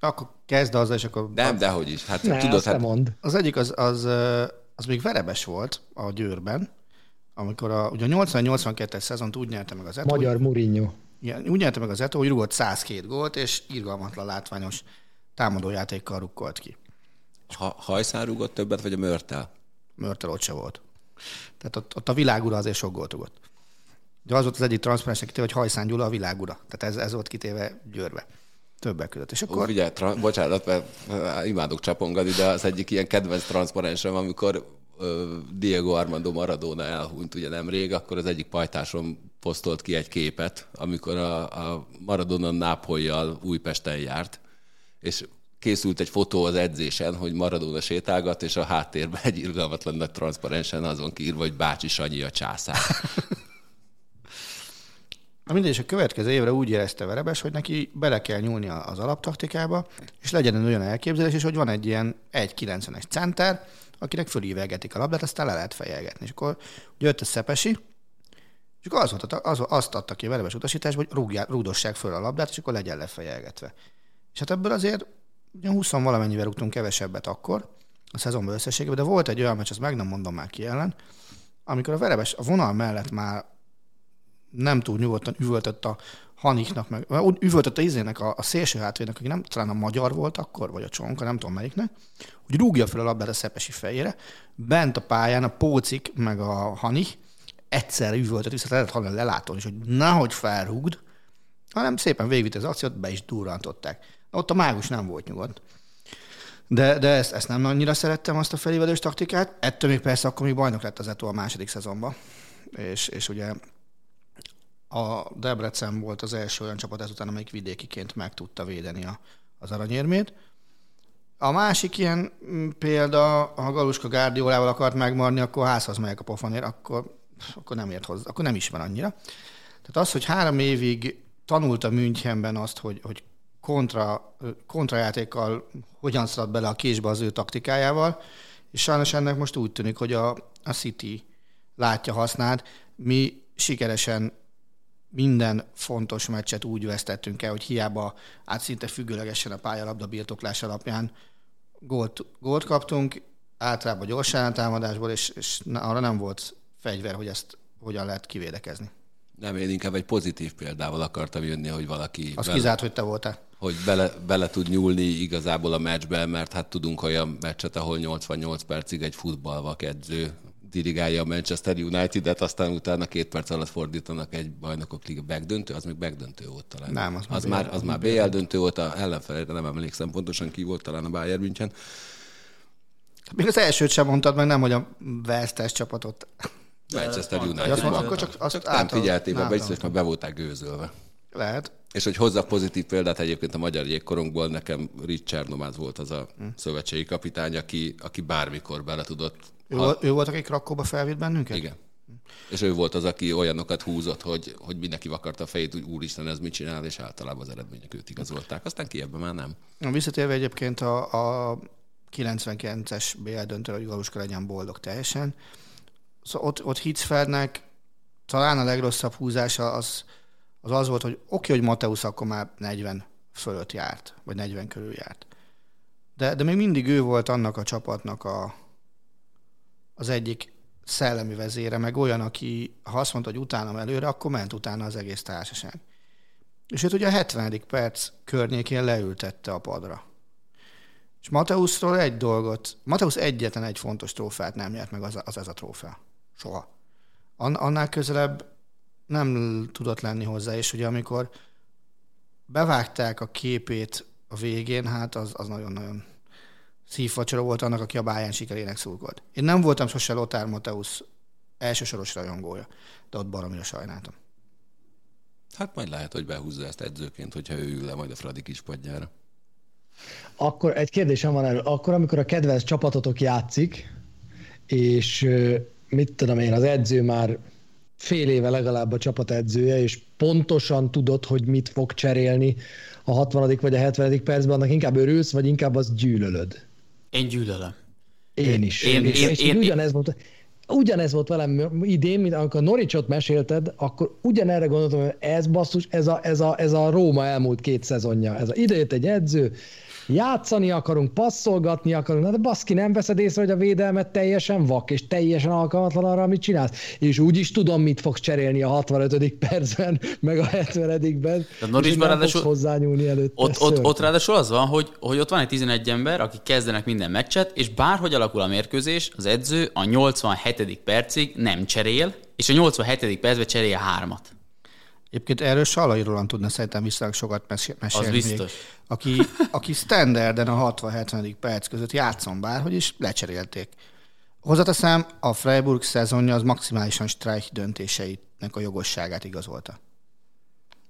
Akkor kezd az, és akkor... Nem, dehogy is. Hát ne, tudod, hát... mond. Az egyik az, az, az még verebes volt a Győrben, amikor a, ugye a 80-82-es szezont úgy nyerte meg az Eto. Magyar Mourinho. Igen, úgy nyerte meg az Eto, hogy rúgott 102 gólt, és irgalmatlan látványos támadójátékkal rukkolt ki. Ha, hajszán rúgott többet, vagy a mörtel? Mörtel ott se volt. Tehát ott, ott a világura azért sok gólt rúgott. De az volt az egyik transzparens kitéve, hogy Hajszán Gyula a világura. Tehát ez, ez volt kitéve Győrbe. Többek között. És akkor... Ugye, tra- bocsánat, mert imádok csapongani, de az egyik ilyen kedvenc transzparensem, amikor Diego Armando Maradona elhunyt ugye nemrég, akkor az egyik pajtásom posztolt ki egy képet, amikor a, a Maradona Nápolyjal Újpesten járt, és készült egy fotó az edzésen, hogy Maradona sétálgat, és a háttérben egy irgalmatlan nagy transzparensen azon kiírva, hogy Bácsi Sanyi a császár. Na mindegy, és a következő évre úgy érezte Verebes, hogy neki bele kell nyúlni az alaptaktikába, és legyen egy olyan elképzelés is, hogy van egy ilyen 1.90-es center, akinek fölívelgetik a labdát, aztán le lehet fejelgetni. És akkor ugye jött a Szepesi, és akkor az volt, az, azt adta ki a Verebes utasításba, hogy rúgjál, rúdossák föl a labdát, és akkor legyen lefejelgetve. És hát ebből azért ugye 20 valamennyivel rúgtunk kevesebbet akkor, a szezonban összességében, de volt egy olyan meccs, azt meg nem mondom már ki ellen, amikor a Verebes a vonal mellett már nem túl nyugodtan üvöltött a Haniknak, meg üvöltött a izének, a, a szélső hátvének, aki nem talán a magyar volt akkor, vagy a csonka, nem tudom melyiknek, hogy rúgja fel a labdát a Szepesi fejére, bent a pályán a Pócik, meg a Hanik egyszerre üvöltött vissza, lehet hallani lelátón is, hogy nehogy felrúgd, hanem szépen végvitt az akciót, be is durrantották. Ott a mágus nem volt nyugodt. De, de ezt, ezt nem annyira szerettem, azt a felévelős taktikát. Ettől még persze akkor még bajnok lett az Eto a második szezonban. És, és ugye a Debrecen volt az első olyan csapat ezután, amelyik vidékiként meg tudta védeni a, az aranyérmét. A másik ilyen mm, példa, ha Galuska Gárdiolával akart megmarni, akkor házhoz megyek a pofanér, akkor, akkor nem ért hozzá, akkor nem is van annyira. Tehát az, hogy három évig tanulta Münchenben azt, hogy, hogy kontra, kontrajátékkal hogyan szalad bele a késbe az ő taktikájával, és sajnos ennek most úgy tűnik, hogy a, a City látja hasznát. Mi sikeresen minden fontos meccset úgy vesztettünk el, hogy hiába át szinte függőlegesen a pályalabda birtoklás alapján gólt, gólt kaptunk, általában gyors támadásból, és, és arra nem volt fegyver, hogy ezt hogyan lehet kivédekezni. Nem, én inkább egy pozitív példával akartam jönni, hogy valaki... Az bele, kizárt, hogy te voltál. Hogy bele, bele tud nyúlni igazából a meccsbe, mert hát tudunk olyan meccset, ahol 88 percig egy futballvak edző dirigálja a Manchester United-et, aztán utána két perc alatt fordítanak egy bajnokok liga megdöntő, az még megdöntő volt talán. Nem, az, az már, az már BL döntő volt, a ellenfelére nem emlékszem pontosan ki volt talán a Bayern München. Még az elsőt sem mondtad meg, nem, hogy a vesztes csapatot. Manchester United. Azt mondom, akkor csak, azt csak nem figyeltél, biztos, már be volták gőzölve. Lehet. És hogy hozza pozitív példát egyébként a magyar jégkorongból, nekem Richard Nomáz volt az a hm. szövetségi kapitány, aki, aki bármikor bele tudott ő, ha... ő volt, aki Krakóba felvitt bennünket? Igen. És ő volt az, aki olyanokat húzott, hogy, hogy mindenki vakarta a fejét, hogy úristen, ez mit csinál, és általában az eredmények őt igazolták. Aztán ki ebben már nem. Visszatérve egyébként a, a 99-es BL döntő, hogy Galuska legyen boldog teljesen. Szóval ott, ott Hitzfeldnek talán a legrosszabb húzása az az, az volt, hogy oké, hogy Mateusz akkor már 40 fölött járt, vagy 40 körül járt. De, de még mindig ő volt annak a csapatnak a, az egyik szellemi vezére, meg olyan, aki ha azt mondta, hogy utána előre, akkor ment utána az egész társaság. És őt ugye a 70. perc környékén leültette a padra. És Mateuszról egy dolgot, Mateusz egyetlen egy fontos trófeát nem nyert meg, az, az ez a trófea. Soha. Annál közelebb nem tudott lenni hozzá, és ugye amikor bevágták a képét a végén, hát az, az nagyon-nagyon szívfacsora volt annak, aki a Bayern sikerének szurkolt. Én nem voltam sose Lothar Mateusz elsősoros rajongója, de ott baromira sajnáltam. Hát majd lehet, hogy behúzza ezt edzőként, hogyha ő ül le majd a Fradi kispadjára. Akkor egy kérdésem van erről. Akkor, amikor a kedvenc csapatotok játszik, és mit tudom én, az edző már fél éve legalább a csapat edzője, és pontosan tudod, hogy mit fog cserélni a 60. vagy a 70. percben, annak inkább örülsz, vagy inkább az gyűlölöd? Én gyűlölöm. Én is. Én, én, és, és én, ugyanez volt. Ugyanez volt velem idén, mint amikor Noricsot mesélted, akkor ugyanerre gondoltam, hogy ez basszus, ez a, ez a, ez a Róma elmúlt két szezonja. Ez a, ide jött egy edző, játszani akarunk, passzolgatni akarunk, de baszki, nem veszed észre, hogy a védelmet teljesen vak, és teljesen alkalmatlan arra, amit csinálsz. És úgy is tudom, mit fogsz cserélni a 65. percben, meg a 70-ben. De Norrisban ráadásul hozzányúlni előtt. Ott, ott, ott, ráadásul az van, hogy, hogy ott van egy 11 ember, akik kezdenek minden meccset, és bárhogy alakul a mérkőzés, az edző a 87. percig nem cserél, és a 87. percben cserél hármat. Egyébként erről Salai Roland tudna szerintem viszonylag sokat mesélni. Az biztos. Még, aki, aki standarden a 60-70. perc között játszon bárhogy is lecserélték. Hozzáteszem, a Freiburg szezonja az maximálisan Streich döntéseinek a jogosságát igazolta.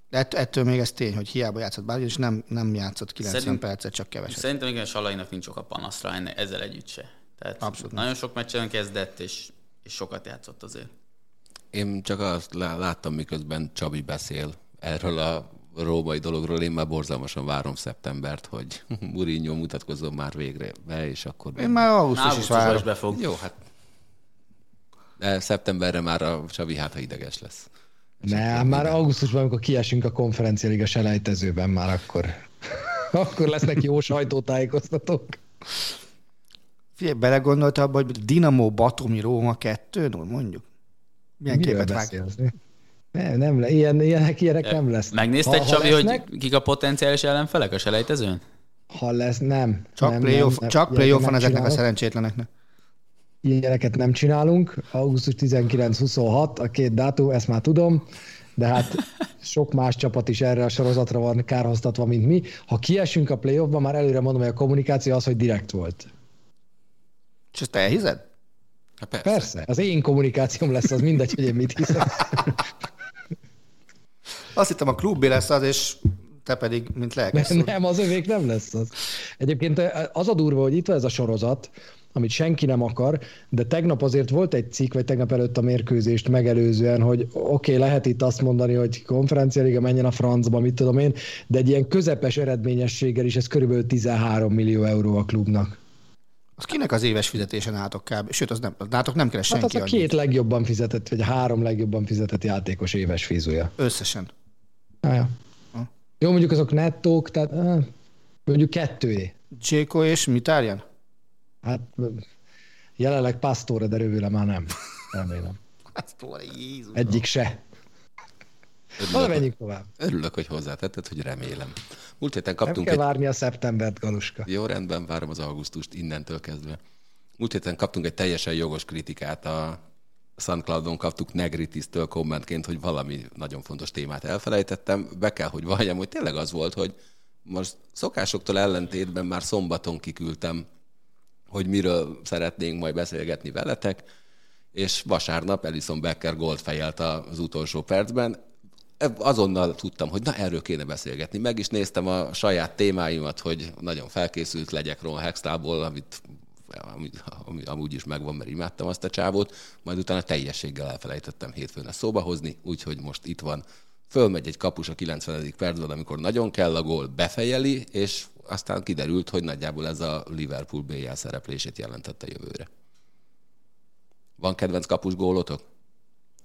De ett- ettől még ez tény, hogy hiába játszott bárki, és nem, nem játszott 90 Szerint- percet, csak keveset. Szerintem igen, Salainak nincs oka panaszra ezzel együtt se. Tehát Abszolút nagyon sok meccsen kezdett, és, és sokat játszott azért. Én csak azt lá- láttam, miközben Csabi beszél erről a római dologról. Én már borzalmasan várom szeptembert, hogy Mourinho mutatkozzon már végre be, és akkor... Én már augusztus is Augusztusban várom. is befog. Jó, hát... De szeptemberre már a Csabi hát, ha ideges lesz. Nem, már augusztusban, amikor kiesünk a konferencia liga selejtezőben, már akkor, akkor lesznek jó sajtótájékoztatók. Figyelj, belegondolta abba, hogy Dinamo Batomi Róma 2 0 mondjuk. Milyen Miről képet vág? beszélsz? Nem, nem, le, ilyen, ilyenek, ilyenek nem lesz. Megnézted, Ha- ha lesznek, hogy kik a potenciális ellenfelek a selejtezőn? Ha lesz, nem. Csak nem, playoff, nem, csak playoff van ezeknek a csinálok. szerencsétleneknek. Ilyeneket nem csinálunk. Augusztus 19-26, a két dátum, ezt már tudom, de hát sok más csapat is erre a sorozatra van kárhoztatva, mint mi. Ha kiesünk a playoffba, már előre mondom, hogy a kommunikáció az, hogy direkt volt. És ezt elhiszed? Hát persze. Persze, az én kommunikációm lesz, az mindegy, hogy én mit hiszek. Azt hittem a klubbé lesz az, és te pedig, mint lelkes Nem, nem, az övék nem lesz az. Egyébként az a durva, hogy itt van ez a sorozat, amit senki nem akar, de tegnap azért volt egy cikk, vagy tegnap előtt a mérkőzést megelőzően, hogy oké, okay, lehet itt azt mondani, hogy konferenciáliga menjen a francba, mit tudom én, de egy ilyen közepes eredményességgel is ez körülbelül 13 millió euró a klubnak. Az kinek az éves fizetésen álltok kb. Sőt, az nem, az nátok nem keres Hát az senki a annyit. két legjobban fizetett, vagy a három legjobban fizetett játékos éves fizúja. Összesen. Ah, ja. Jó, mondjuk azok nettók, tehát ah, mondjuk kettőé. Jéko és Mitárjan? Hát jelenleg Pastore, de rövőle már nem. Remélem. Hát, Jézus. Egyik se. Na, Örülök, menjünk tovább. örülök, hogy hozzátetted, hogy remélem. Múlt héten Nem kaptunk kell egy... várni a szeptembert, Galuska. Jó, rendben, várom az augusztust innentől kezdve. Múlt héten kaptunk egy teljesen jogos kritikát a SoundCloudon kaptuk Negritis-től kommentként, hogy valami nagyon fontos témát elfelejtettem. Be kell, hogy valljam, hogy tényleg az volt, hogy most szokásoktól ellentétben már szombaton kiküldtem, hogy miről szeretnénk majd beszélgetni veletek, és vasárnap Elison Becker gólt fejelt az utolsó percben. Azonnal tudtam, hogy na erről kéne beszélgetni. Meg is néztem a saját témáimat, hogy nagyon felkészült legyek Ron Hextából, amit ami, ami amúgy is megvan, mert imádtam azt a csávót, majd utána teljességgel elfelejtettem hétfőn ezt szóba hozni, úgyhogy most itt van. Fölmegy egy kapus a 90. percben, amikor nagyon kell a gól, befejeli, és aztán kiderült, hogy nagyjából ez a Liverpool BL szereplését jelentette jövőre. Van kedvenc kapus gólotok?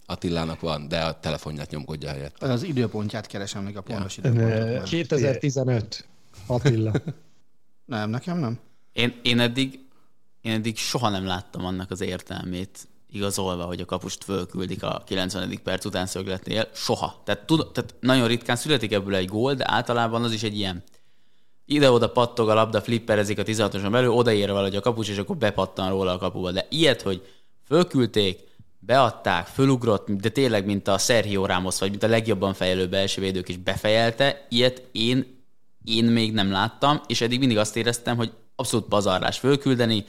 Attilának van, de a telefonját nyomkodja helyett. Az időpontját keresem még a pontos Ö, időpontot. 2015. Attila. Nem, nekem nem. Én, én, eddig, én eddig soha nem láttam annak az értelmét igazolva, hogy a kapust fölküldik a 90. perc után szögletnél. Soha. Tehát, tud, tehát nagyon ritkán születik ebből egy gól, de általában az is egy ilyen ide-oda pattog a labda, flipperezik a 16-oson belül, odaér valahogy a kapus, és akkor bepattan róla a kapuba. De ilyet, hogy fölküldték, beadták, fölugrott, de tényleg, mint a Sergio Ramos, vagy mint a legjobban fejlő belső védők is befejelte, ilyet én, én még nem láttam, és eddig mindig azt éreztem, hogy abszolút pazarlás fölküldeni,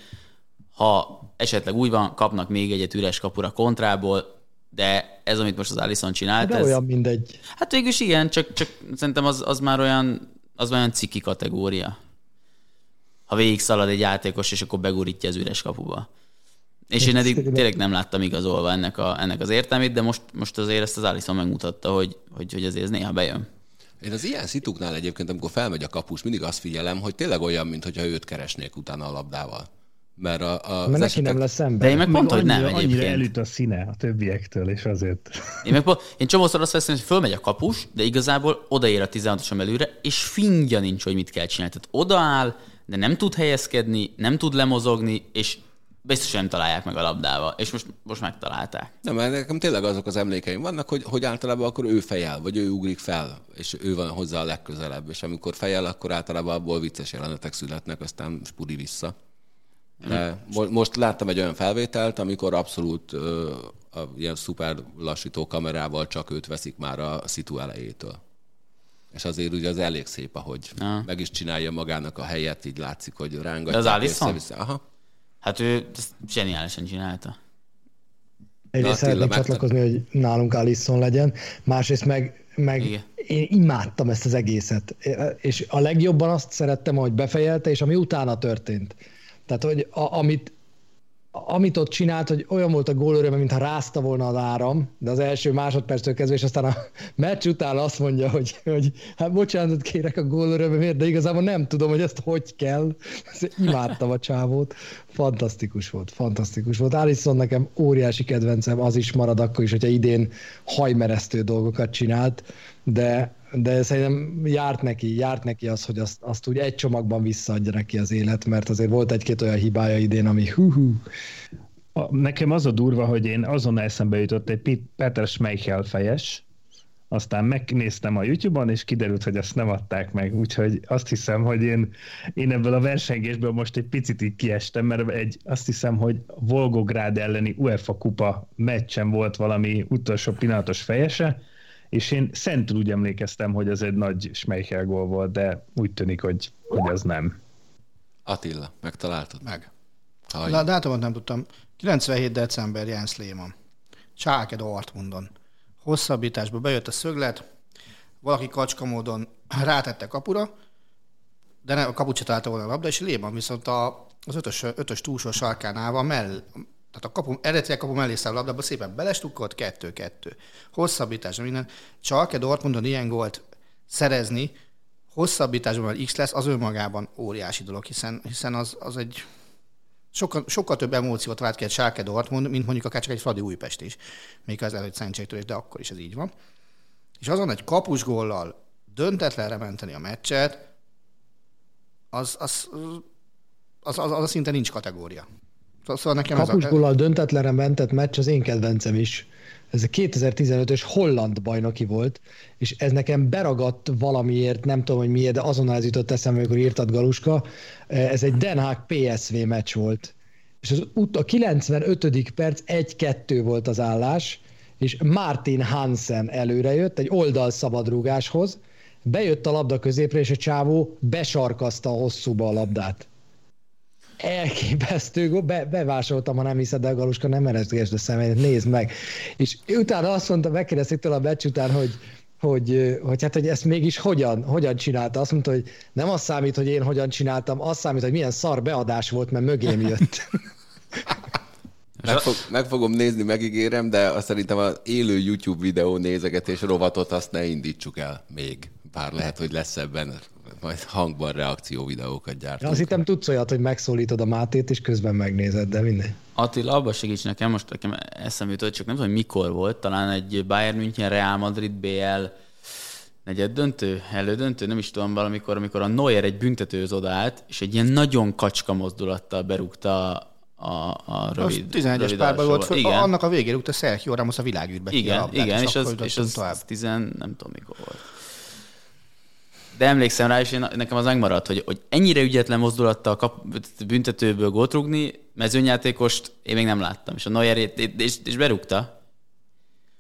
ha esetleg úgy van, kapnak még egyet üres kapura kontrából, de ez, amit most az Alisson csinált, De ez, olyan mindegy. Hát végülis igen, csak, csak szerintem az, az már olyan, az már olyan ciki kategória. Ha végig szalad egy játékos, és akkor begurítja az üres kapuba. És én eddig tényleg nem láttam igazolva ennek, a, ennek az értelmét, de most, most azért ezt az Alisson megmutatta, hogy, hogy, hogy azért ez néha bejön. Én az ilyen szituknál egyébként, amikor felmegy a kapus, mindig azt figyelem, hogy tényleg olyan, mintha őt keresnék utána a labdával. Mert, a, a, Mert neki nem lesz De ember. én meg pont, hogy nem annyira, annyira egyébként. elüt a színe a többiektől, és azért. Én, meg, én csomószor azt veszem, hogy fölmegy a kapus, de igazából odaér a 16-oson belőle, és fingja nincs, hogy mit kell csinálni. Tehát odaáll, de nem tud helyezkedni, nem tud lemozogni, és biztos nem találják meg a labdával. És most, most megtalálták. Nem, mert nekem tényleg azok az emlékeim vannak, hogy, hogy általában akkor ő fejel, vagy ő ugrik fel, és ő van hozzá a legközelebb, és amikor fejel, akkor általában abból vicces jelenetek születnek, aztán spuri vissza. De mo- most láttam egy olyan felvételt, amikor abszolút ö, a, ilyen szuper lassító kamerával csak őt veszik már a szitu elejétől. És azért ugye az elég szép, ahogy Ah. meg is csinálja magának a helyet, így látszik, hogy rángatja. De az Alisson? Vissza, aha. Hát ő ezt zseniálisan csinálta. Egyrészt szeretnék csatlakozni, hogy nálunk Alisson legyen, másrészt meg, meg Igen. én imádtam ezt az egészet. És a legjobban azt szerettem, hogy befejelte, és ami utána történt. Tehát, hogy a, amit, amit ott csinált, hogy olyan volt a gól öröme, mintha rázta volna az áram, de az első másodperctől kezdve, és aztán a meccs után azt mondja, hogy, hogy hát bocsánatot kérek a gól örömemért, de igazából nem tudom, hogy ezt hogy kell. Imádtam a csávót. Fantasztikus volt, fantasztikus volt. Alisson nekem óriási kedvencem, az is marad akkor is, hogyha idén hajmeresztő dolgokat csinált, de, de szerintem járt neki, járt neki az, hogy azt, azt úgy egy csomagban visszaadja neki az élet, mert azért volt egy-két olyan hibája idén, ami hú-hú. Nekem az a durva, hogy én azon eszembe jutott egy Peter Schmeichel fejes, aztán megnéztem a YouTube-on, és kiderült, hogy azt nem adták meg, úgyhogy azt hiszem, hogy én, én ebből a versengésből most egy picit így kiestem, mert egy, azt hiszem, hogy Volgográd elleni UEFA kupa meccsen volt valami utolsó pillanatos fejese, és én szentül úgy emlékeztem, hogy ez egy nagy Schmeichel gól volt, de úgy tűnik, hogy, hogy az nem. Attila, megtaláltad? Meg. Hallja. A dátumot nem tudtam. 97. december Jens Lehmann. Csáke Dortmundon. Hosszabbításba bejött a szöglet, valaki kacska módon rátette kapura, de nem, a kaput se találta volna a labda, és Lehmann viszont a, az ötös, ötös túlsó sarkánál mell, tehát a kapu, eredetileg kapu mellé száll a labdába szépen belestukkolt, kettő-kettő. Hosszabbításban minden. Csalke Dortmundon ilyen gólt szerezni, hosszabbításban X lesz, az önmagában óriási dolog, hiszen, hiszen az, az egy sokkal, sokkal több emóciót vált ki egy Schalke Dortmund, mint mondjuk akár csak egy Fradi Újpest is. Még az előtt szentségtörés, de akkor is ez így van. És azon egy kapusgóllal döntetlenre menteni a meccset, az, az, az, az, az, az szinte nincs kategória. Szóval nekem ez a, Kapusgóllal döntetlenre mentett meccs az én kedvencem is. Ez a 2015-ös holland bajnoki volt, és ez nekem beragadt valamiért, nem tudom, hogy miért, de azonnal ez jutott eszembe, amikor írtad Galuska. Ez egy Den Haag PSV meccs volt. És az ut- a 95. perc 1-2 volt az állás, és Martin Hansen előre jött egy oldal szabadrúgáshoz, bejött a labda középre, és a csávó besarkazta a hosszúba a labdát elképesztő, be, bevásoltam, ha nem hiszed, de Galuska nem ereszgesd a szemedet, nézd meg. És utána azt mondta, megkérdezték tőle a meccs után, hogy, hogy, hogy, hát, hogy ezt mégis hogyan, hogyan csinálta. Azt mondta, hogy nem az számít, hogy én hogyan csináltam, az számít, hogy milyen szar beadás volt, mert mögém jött. Meg, fog, meg fogom nézni, megígérem, de azt szerintem az élő YouTube videó nézegetés rovatot azt ne indítsuk el még. Bár lehet, hogy lesz ebben majd hangban reakció videókat gyártunk. Azt hittem tudsz olyat, hogy megszólítod a Mátét, és közben megnézed, de minden. Attila, abba segíts nekem, most nekem eszembe jutott, csak nem tudom, hogy mikor volt, talán egy Bayern München, Real Madrid, BL negyed döntő, elődöntő, nem is tudom, valamikor, amikor a Neuer egy büntetőhöz odaállt, és egy ilyen nagyon kacska mozdulattal berúgta a, a az rövid, 11-es rövid párban volt, föl, igen, annak a végére rúgta Sergio Ramos a világűrbe ki a igen, labdát, igen, és, az, és az, tovább. az tizen, nem tudom mikor volt. De emlékszem rá, és én, nekem az megmaradt, hogy, hogy ennyire ügyetlen mozdulattal kap, büntetőből gólt rúgni, mezőnyjátékost én még nem láttam. És a Neuer és, és berúgta,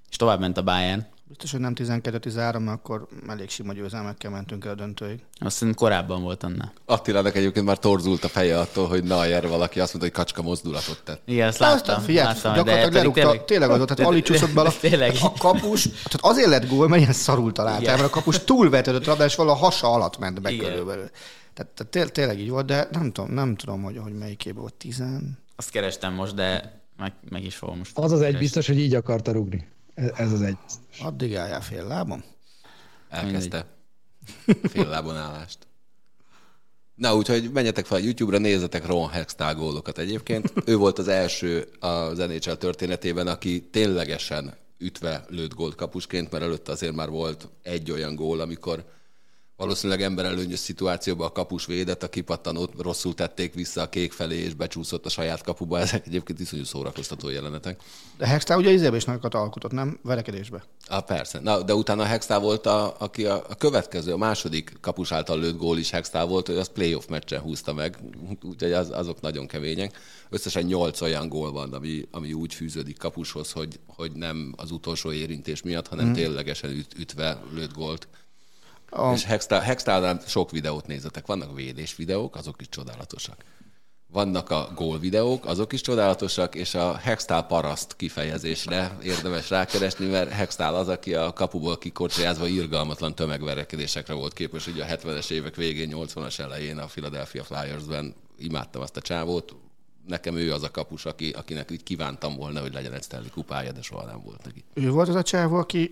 és tovább ment a Bayern. Biztos, hogy nem 12-13, mert akkor elég sima győzelmekkel mentünk el a döntőig. Azt hiszem korábban volt annál. Attilának egyébként már torzult a feje attól, hogy Nayer valaki azt mondta, hogy kacska mozdulatot tett. Igen, ezt Aztán láttam. figyelj, láttam gyakorlatilag lerúgta, tényleg, tényleg az tehát alig csúszott bele Tényleg. a kapus, tehát azért lett gól, mert ilyen szarul találtál, mert a kapus túlvetődött labda, és valahol a hasa alatt ment be Igen. körülbelül. Tehát, tehát té- tényleg így volt, de nem tudom, nem tudom, hogy, hogy melyikében volt. Tizen... Azt kerestem most, de meg, meg is fogom most. Az az egy biztos, hogy így akarta rugni. Ez az egy. Addig álljál fél lábon. Elkezdte. Fél lábon állást. Na, úgyhogy menjetek fel a YouTube-ra, nézzetek Ron Hextall gólokat egyébként. Ő volt az első a NHL történetében, aki ténylegesen ütve lőtt gólt kapusként, mert előtte azért már volt egy olyan gól, amikor valószínűleg emberelőnyös szituációban a kapus védett, a kipattanót rosszul tették vissza a kék felé, és becsúszott a saját kapuba. Ezek egyébként iszonyú szórakoztató jelenetek. De Hextál ugye izébe is nagyokat alkotott, nem? Verekedésbe. Ah, persze. Na, de utána Hextál volt, a, aki a, a következő, a második kapus által lőtt gól is Hextál volt, hogy az playoff meccsen húzta meg, úgyhogy az, azok nagyon kemények. Összesen nyolc olyan gól van, ami, ami úgy fűződik kapushoz, hogy, hogy nem az utolsó érintés miatt, hanem mm. ténylegesen üt, ütve lőtt gólt. A, És Hextál, Hextálnál sok videót nézzetek. Vannak védés videók, azok is csodálatosak. vannak a gólvideók, azok is csodálatosak, és a Hextál paraszt kifejezésre érdemes rákeresni, mert Hextál az, aki a kapuból kikocsájázva irgalmatlan tömegverekedésekre volt képes, ugye a 70-es évek végén, 80-as elején a Philadelphia Flyers-ben imádtam azt a csávót, nekem ő az a kapus, aki, akinek így kívántam volna, hogy legyen egy Stanley kupája, de soha nem volt neki. Ő volt az a csávó, aki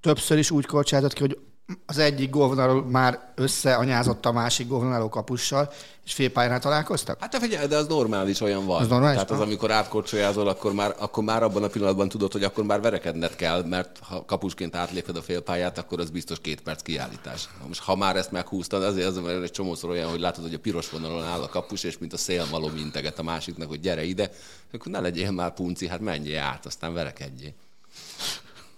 többször is úgy korcsázott ki, hogy az egyik gólvonalról már összeanyázott a másik gólvonaló kapussal, és félpályánál találkoztak? Hát de figyelj, de az normális olyan van. Az normális? Tehát az, amikor átkorcsolyázol, akkor már, akkor már abban a pillanatban tudod, hogy akkor már verekedned kell, mert ha kapusként átléped a félpályát, akkor az biztos két perc kiállítás. Most ha már ezt meghúztad, azért az mert egy csomószor olyan, hogy látod, hogy a piros vonalon áll a kapus, és mint a szélmalom integet a másiknak, hogy gyere ide, akkor ne legyél már punci, hát menjél át, aztán verekedjél.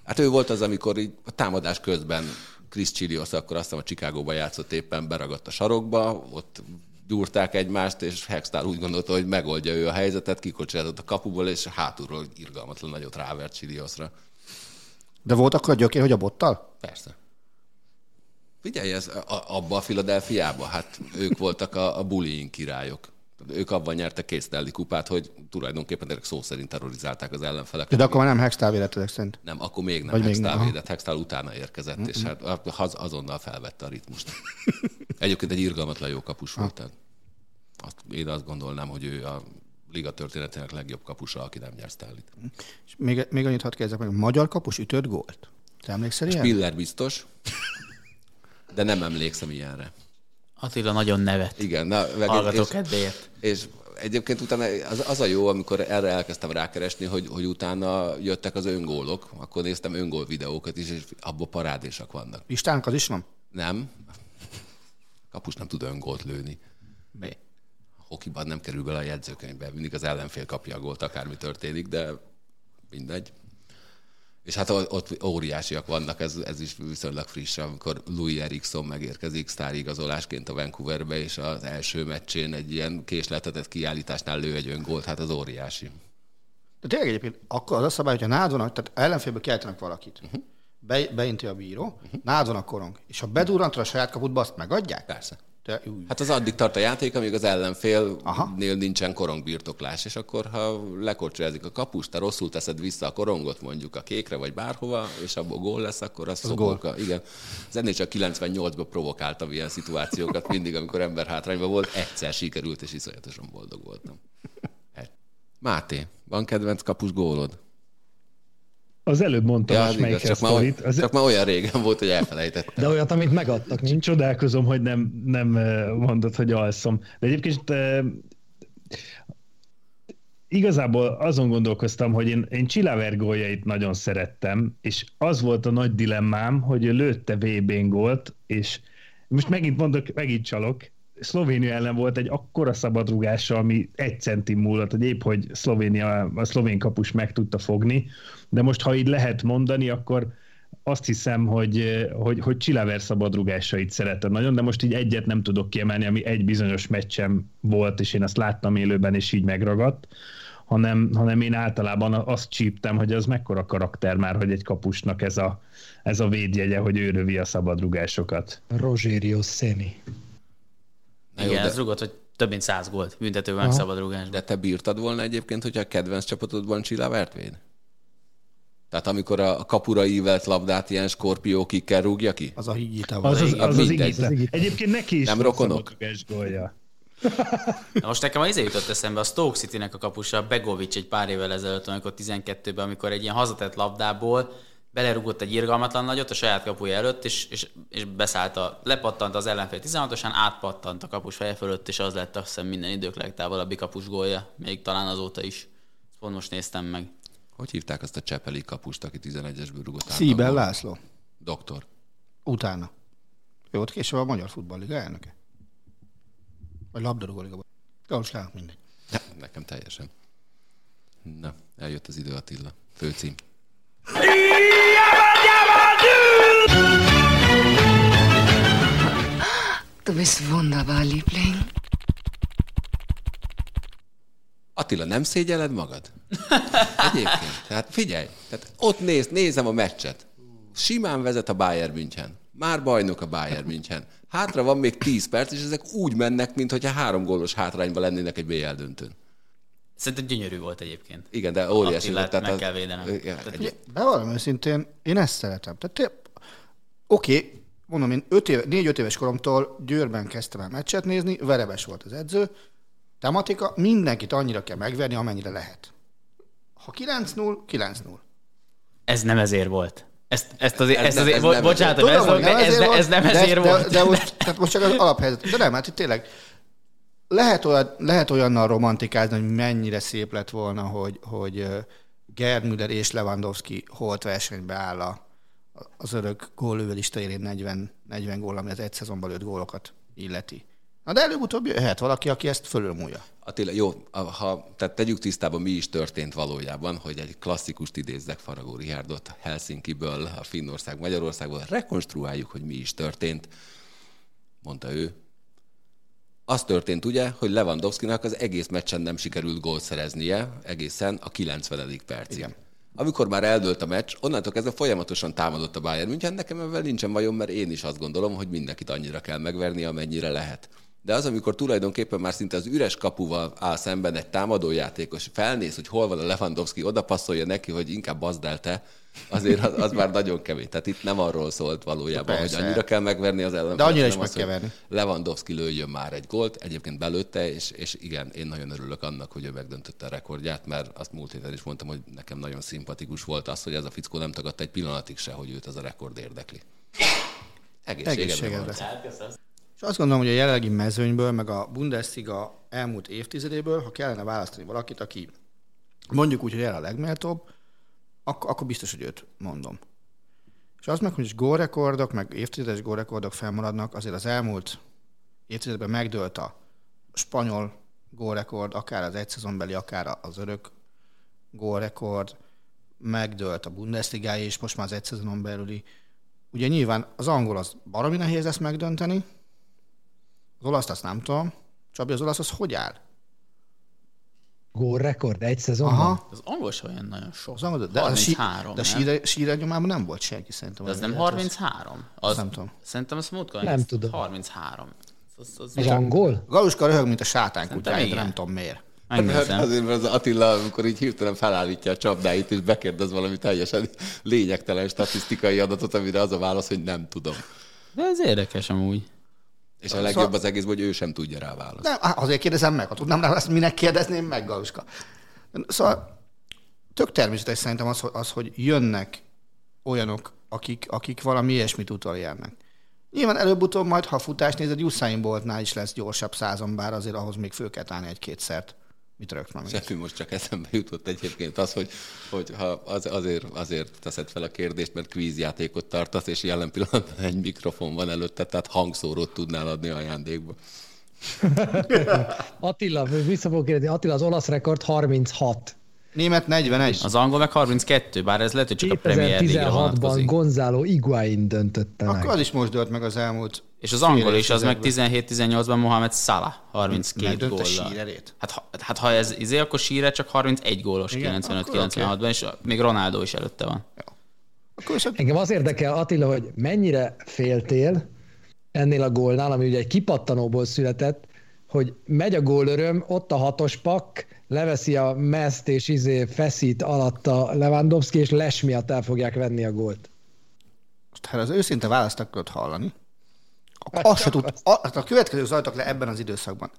Hát ő volt az, amikor így a támadás közben Chris Chilios akkor azt hiszem a Chicagóban játszott éppen, beragadt a sarokba, ott gyúrták egymást, és Hextál úgy gondolta, hogy megoldja ő a helyzetet, kikocsázott a kapuból, és hátulról irgalmatlan nagyot rávert Chiliosra. De volt akkor a gyökér, hogy a bottal? Persze. Figyelj, ez a, abba a Filadelfiába, hát ők voltak a, a bullying királyok. Ők abban nyertek két Stanley kupát, hogy tulajdonképpen szó szerint terrorizálták az ellenfeleket. De akkor már nem Hextál védett szerint. Nem, akkor még nem Vagy még Hextál nem, védett, Hextál utána érkezett, és hát az, azonnal felvette a ritmust. Egyébként egy irgalmatlan jó kapus volt. Tehát azt, én azt gondolnám, hogy ő a liga történetének legjobb kapusa, aki nem nyer Stanley-t. És még, még annyit hadd kérdezek meg, magyar kapus ütött gólt? Te emlékszel? Spiller biztos, de nem emlékszem ilyenre. Attila nagyon nevet. Igen, na, meg Hallgató és, kedvéért. és egyébként utána az, az a jó, amikor erre elkezdtem rákeresni, hogy, hogy utána jöttek az öngólok, akkor néztem öngól videókat is, és abban parádésak vannak. Listánk az is van? Nem? Kapus nem tud öngólt lőni. Mi? Hokiban nem kerül bele a jegyzőkönyvbe, mindig az ellenfél kapja a gólt, akármi történik, de mindegy. És hát ott, óriásiak vannak, ez, ez is viszonylag friss, amikor Louis Eriksson megérkezik sztárigazolásként a Vancouverbe, és az első meccsén egy ilyen késletetett kiállításnál lő egy öngólt, hát az óriási. De tényleg egyébként akkor az a szabály, hogyha nálad van, tehát ellenfélből kiállítanak valakit, uh-huh. Be, beinti a bíró, uh-huh. nálad van a korong, és ha bedurrantod a saját kaputba, azt megadják? Persze. Új. Hát az addig tart a játék, amíg az ellenfélnél nincsen korongbirtoklás, és akkor, ha lekorcsolyázik a kapus, te rosszul teszed vissza a korongot mondjuk a kékre vagy bárhova, és abból gól lesz, akkor az, az szokolka. Igen. Az ennél csak 98-ban provokáltam ilyen szituációkat, mindig, amikor ember hátrányban volt, egyszer sikerült, és iszonyatosan boldog voltam. Máté, van kedvenc kapus gólod? Az előbb mondtam, Ja, az melyik csak, már. Az, csak már olyan régen volt, hogy elfelejtettem. De olyat, amit megadtak, nincs. Csodálkozom, hogy nem, nem mondod, hogy alszom. De egyébként igazából azon gondolkoztam, hogy én, én góljait nagyon szerettem, és az volt a nagy dilemmám, hogy ő lőtte VB-n gólt, és most megint mondok, megint csalok, Szlovénia ellen volt egy akkora szabadrugása, ami egy centim múlott, hogy épp, hogy Szlovénia, a szlovén kapus meg tudta fogni, de most, ha így lehet mondani, akkor azt hiszem, hogy, hogy, hogy Csillaver szabadrugásait szeretem nagyon, de most így egyet nem tudok kiemelni, ami egy bizonyos meccsem volt, és én azt láttam élőben, és így megragadt, hanem, hanem én általában azt csíptem, hogy az mekkora karakter már, hogy egy kapusnak ez a, ez a védjegye, hogy ő rövi a szabadrugásokat. Rogerio Szeni. Na jó, Igen, de- ez rugott, hogy több mint száz gólt büntetőben meg szabadrugásban. De te bírtad volna egyébként, hogyha a kedvenc csapatodban Csillavert véd? Tehát amikor a kapura ívelt labdát ilyen skorpiókikkel rúgja ki? Az a hígyita Az az, az, az. Igita. Egyébként neki is Nem rokonok? szabadrugás gólja. Na most nekem az izé jutott eszembe a Stoke City-nek a kapusa, Begovic egy pár évvel ezelőtt, amikor 12-ben, amikor egy ilyen hazatett labdából belerugott egy irgalmatlan nagyot a saját kapuja előtt, és, és, és beszállt a, lepattant az ellenfél 16-osán, átpattant a kapus feje fölött, és az lett azt hiszem minden idők legtávolabbi kapus gólja, még talán azóta is. Ezt pont most néztem meg. Hogy hívták azt a Csepeli kapust, aki 11-esből rúgott át gólba? László. Doktor. Utána. Ő volt később a Magyar Futballliga elnöke. Vagy labdarúgó liga. Most mindegy. Ne, nekem teljesen. Na, eljött az idő Attila. Főcím. Du bist wunderbar, Liebling. Attila, nem szégyeled magad? Egyébként. Tehát figyelj, tehát ott néz, nézem a meccset. Simán vezet a Bayern München. Már bajnok a Bayern München. hátra van még 10 perc, és ezek úgy mennek, mintha három gólos hátrányban lennének egy BL döntőn. Szerintem gyönyörű volt egyébként. Igen, de óriási Attilát volt. meg az- kell védenem. Igen, Tehát egy- Bevallom őszintén, én ezt szeretem. Tehát oké, mondom, én öt éve, négy-öt éves koromtól Győrben kezdtem el meccset nézni, verebes volt az edző, tematika, mindenkit annyira kell megverni, amennyire lehet. Ha 9-0, 9-0. Ez nem ezért volt. Ezt, ezt azért, Ez ezt nem- azért, ez bo- nem bocsánat, ez, ez, ne- ez nem ezért de, volt. De, de most, tehát most csak az alaphelyzet. De nem, hát itt tényleg lehet, olyan, lehet olyannal romantikázni, hogy mennyire szép lett volna, hogy, hogy Gerd Müller és Lewandowski holt versenybe áll a, az örök góllövőlista élén 40, 40 gól, ami az egy szezonban lőtt gólokat illeti. Na de előbb-utóbb jöhet valaki, aki ezt fölülmúlja. Attila, jó, ha, tehát tegyük tisztába, mi is történt valójában, hogy egy klasszikust idézzek Faragó Helsinkiből, a Finnország, Magyarországból, rekonstruáljuk, hogy mi is történt, mondta ő. Az történt ugye, hogy Lewandowskinak az egész meccsen nem sikerült gólt szereznie, egészen a 90. percig. Igen. Amikor már eldőlt a meccs, onnantól kezdve folyamatosan támadott a Bayern München, nekem ebben nincsen bajom, mert én is azt gondolom, hogy mindenkit annyira kell megverni, amennyire lehet. De az, amikor tulajdonképpen már szinte az üres kapuval áll szemben egy támadójátékos, felnéz, hogy hol van a Lewandowski, oda passzolja neki, hogy inkább bazd el te, azért az, az már nagyon kemény. Tehát itt nem arról szólt valójában, Persze. hogy annyira kell megverni az ellenfelet. De annyira is meg kell verni. Lewandowski lőjön már egy gólt, egyébként belőtte, és, és igen, én nagyon örülök annak, hogy ő megdöntötte a rekordját, mert azt múlt héten is mondtam, hogy nekem nagyon szimpatikus volt az, hogy ez a fickó nem tagadta egy pillanatig se, hogy őt az a rekord érdekli. Egészségedre Egészségedre. És azt gondolom, hogy a jelenlegi mezőnyből, meg a Bundesliga elmúlt évtizedéből, ha kellene választani valakit, aki mondjuk úgy, hogy el a legméltóbb, akkor, akkor biztos, hogy őt mondom. És az meg, hogy gólrekordok, meg évtizedes gólrekordok felmaradnak, azért az elmúlt évtizedben megdőlt a spanyol gólrekord, akár az egy szezonbeli, akár az örök gólrekord, megdőlt a Bundesliga és most már az egy szezonon belüli. Ugye nyilván az angol az baromi nehéz ezt megdönteni, az olaszt azt nem tudom. Csabi, az olasz az hogy áll? Gól rekord egy szezonban? Aha. Az angol sem olyan nagyon sok. Az angol, de a, sí, 33, de a síre, nyomában nem volt senki szerintem. De az nem Hát 33? Az, nem tudom. Szerintem azt múltkor Nem tudom. 33. Az, az, Az az angol? Galuska röhög, mint a sátán kutyája, nem tudom miért. Megnézem. Azért, mert az Attila, amikor így hirtelen felállítja a csapdáit, és bekérdez valami teljesen lényegtelen statisztikai adatot, amire az a válasz, hogy nem tudom. De ez érdekes amúgy. És a legjobb az egészben, hogy ő sem tudja rá választ. Nem, azért kérdezem meg, ha tudnám rá, ezt minek kérdezném meg, Galuska. Szóval tök természetes szerintem az, hogy- az hogy jönnek olyanok, akik, akik valami ilyesmit utolérnek. Nyilván előbb-utóbb majd, ha futás nézed, Usain Boltnál is lesz gyorsabb százon, bár azért ahhoz még föl kell állni egy-kétszert. Mit rögtön még? Semmi most csak eszembe jutott egyébként az, hogy, hogy ha az, azért, azért teszed fel a kérdést, mert kvízjátékot tartasz, és jelen pillanatban egy mikrofon van előtte, tehát hangszórót tudnál adni ajándékba. Attila, vissza fogok kérdezni, Attila, az olasz rekord 36. Német 41. Az angol meg 32, bár ez lehet, hogy csak a Premier League-re 2016-ban vonatkozik. Gonzalo Higuain döntötte meg. Akkor az is most dölt meg az elmúlt És az angol is, az meg évtizedben. 17-18-ban Mohamed Salah, 32 Megdöntte góllal. sírerét? Hát, ha- hát ha ez izé, akkor síre csak 31 gólos Igen, 95-96-ban, és még Ronaldo is előtte van. Akkor is Engem az érdekel, Attila, hogy mennyire féltél ennél a gólnál, ami ugye egy kipattanóból született, hogy megy a gólöröm, ott a hatos pak, leveszi a meszt és izé feszít alatta Lewandowski, és les miatt el fogják venni a gólt. Ha az őszinte választ akarod hallani, akkor azt se tud, a, hát a következő zajtak le ebben az időszakban.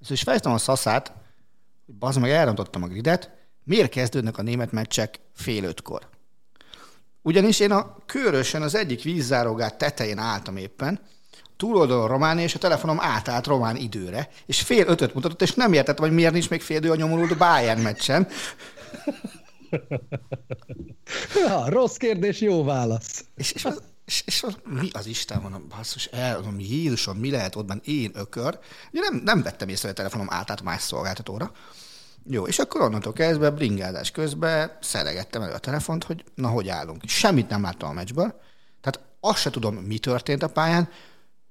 Ezt is fejtem a szaszát, hogy bazd meg elrontottam a gridet, miért kezdődnek a német meccsek fél ötkor? Ugyanis én a körösen az egyik vízzárógát tetején álltam éppen, túloldalon Románia, és a telefonom átállt román időre, és fél ötöt mutatott, és nem értettem, hogy miért nincs még fél idő a nyomulódó Bayern meccsen. Ja, rossz kérdés, jó válasz. És, és, az, és, és az, mi az Isten, mondom, basszus, el, mondom, Jézusom, mi lehet ott én ökör. Ugye nem, nem vettem észre, hogy a telefonom átállt más szolgáltatóra. Jó, és akkor onnantól kezdve bringázás közben szeregettem elő a telefont, hogy na, hogy állunk. Semmit nem láttam a meccsből. Tehát azt se tudom, mi történt a pályán.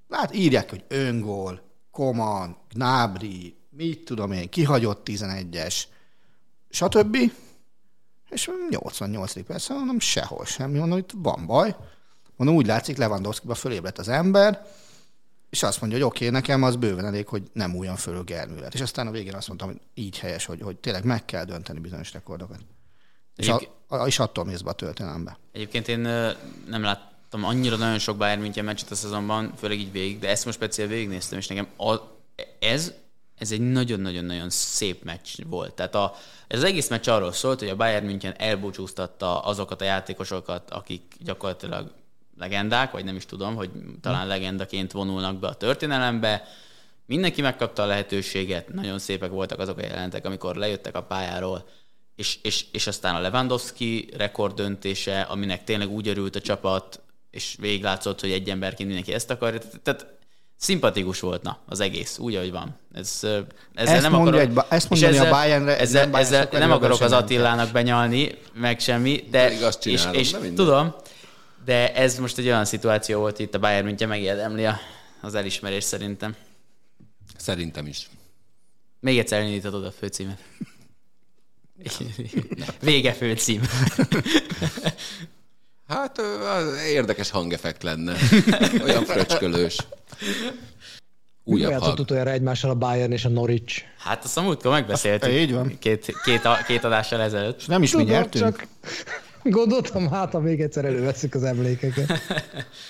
Lát, írják, hogy öngól, Koman, Gnabry, mit tudom én, kihagyott 11-es, stb. És 88. percen mondom, sehol semmi, mondom, itt van baj. Mondom, úgy látszik, Lewandowski-ba fölébredt az ember, és azt mondja, hogy oké, okay, nekem az bőven elég, hogy nem újan föl a gerművet. És aztán a végén azt mondtam, hogy így helyes, hogy, hogy tényleg meg kell dönteni bizonyos rekordokat. És, a, a, és attól mész be a történelembe. Egyébként én nem láttam annyira nagyon sok Bayern München meccset a szezonban, főleg így végig, de ezt most speciál végignéztem, és nekem a, ez, ez egy nagyon-nagyon-nagyon szép meccs volt. Tehát a, ez az egész meccs arról szólt, hogy a Bayern München elbúcsúztatta azokat a játékosokat, akik gyakorlatilag legendák, vagy nem is tudom, hogy talán legendaként vonulnak be a történelembe. Mindenki megkapta a lehetőséget, nagyon szépek voltak azok a jelentek, amikor lejöttek a pályáról, és, és, és aztán a Lewandowski rekorddöntése, aminek tényleg úgy örült a csapat, és végiglátszott, hogy egy emberként mindenki ezt akarja. Tehát szimpatikus volt na, az egész, úgy, ahogy van. Ez, ezzel Ezt nem mondja akarok, egy- ezt mondani a ezzel, Bayernre, ezzel, nem Bayern ezzel nem akarok az Attilának benyalni, meg semmi, de és, és tudom, de ez most egy olyan szituáció volt itt a Bayern München megérdemli a- az elismerés szerintem. Szerintem is. Még egyszer elindíthatod a főcímet. Vége főcím. Hát érdekes hangeffekt lenne. Olyan fröcskölős. Újabb játszott hang. utoljára egymással a Bayern és a Norwich. Hát azt a múltkor megbeszéltük. Így van. Két, két, két adással ezelőtt. És nem is mi Tudom, nyertünk. csak gondoltam, hát ha még egyszer előveszük az emlékeket.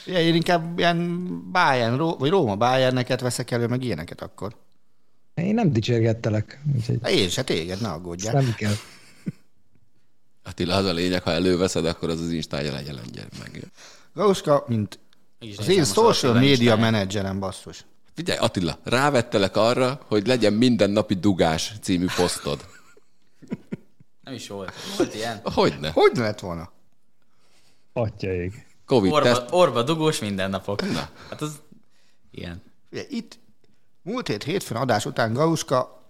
Ja, én inkább ilyen Bayern, vagy Róma Bayerneket veszek elő, meg ilyeneket akkor. Én nem dicsérgettelek, úgyhogy én se téged, ne aggódjál. nem kell. Attila, az a lényeg, ha előveszed, akkor az az instája legyen lengyel meg. Gauska, mint az én social media menedzserem, basszus. Figyelj, Attila, rávettelek arra, hogy legyen mindennapi dugás című posztod. Nem is volt. Volt ilyen. Hogyne? Hogy ne lett volna? Atyaig. Covid Orba, teszt. orba dugós mindennapok. Na. Hát az ilyen. Ugye, itt múlt hét hétfőn adás után Gauska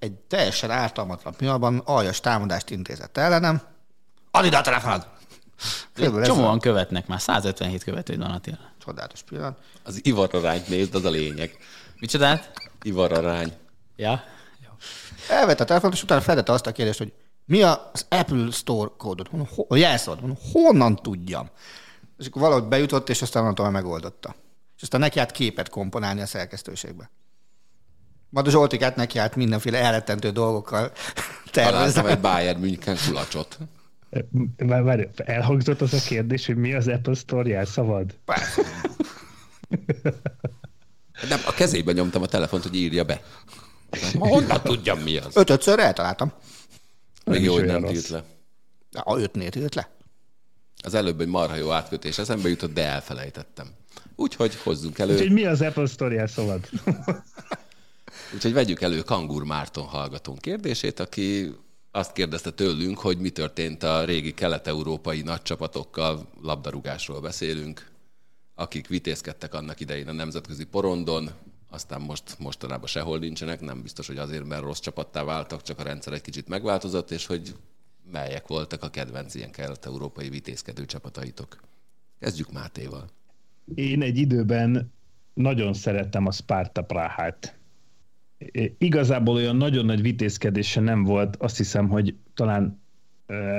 egy teljesen ártalmatlan pillanatban aljas támadást intézett ellenem. Add ide a telefonod! Csomóan a követnek már, 157 követőd van Attila. csodálatos pillanat. Az ivararányt nézd, az a lényeg. Micsodát? Ivararány. Ja. Elvette a telefont, és utána feltette azt a kérdést, hogy mi az Apple Store kódot, Mondom, ho- a jelszót, Mondom, honnan tudjam? És akkor valahogy bejutott, és aztán onnantól megoldotta. És aztán neki állt képet komponálni a szerkesztőségbe. Majd a Zsoltikát neki állt mindenféle elrettentő dolgokkal tervezni. Találtam egy Bayern München kulacsot. Várj, várj, elhangzott az a kérdés, hogy mi az Apple Store jelszavad? Nem, a kezébe nyomtam a telefont, hogy írja be. Honnan tudjam, mi az? Ötötször eltaláltam. Még jó, hogy nem tilt le. A ötnél tilt le. Az előbb egy marha jó átkötés eszembe jutott, de elfelejtettem. Úgyhogy hozzunk elő. Úgyhogy mi az Apple Store jelszavad? Úgyhogy vegyük elő Kangur Márton hallgatónk kérdését, aki azt kérdezte tőlünk, hogy mi történt a régi kelet-európai nagy csapatokkal, labdarúgásról beszélünk, akik vitézkedtek annak idején a nemzetközi porondon, aztán most mostanában sehol nincsenek, nem biztos, hogy azért, mert rossz csapattá váltak, csak a rendszer egy kicsit megváltozott, és hogy melyek voltak a kedvenc ilyen kelet-európai vitézkedő csapataitok. Kezdjük Mátéval. Én egy időben nagyon szerettem a Sparta Prahát. Igazából olyan nagyon nagy vitézkedése nem volt, azt hiszem, hogy talán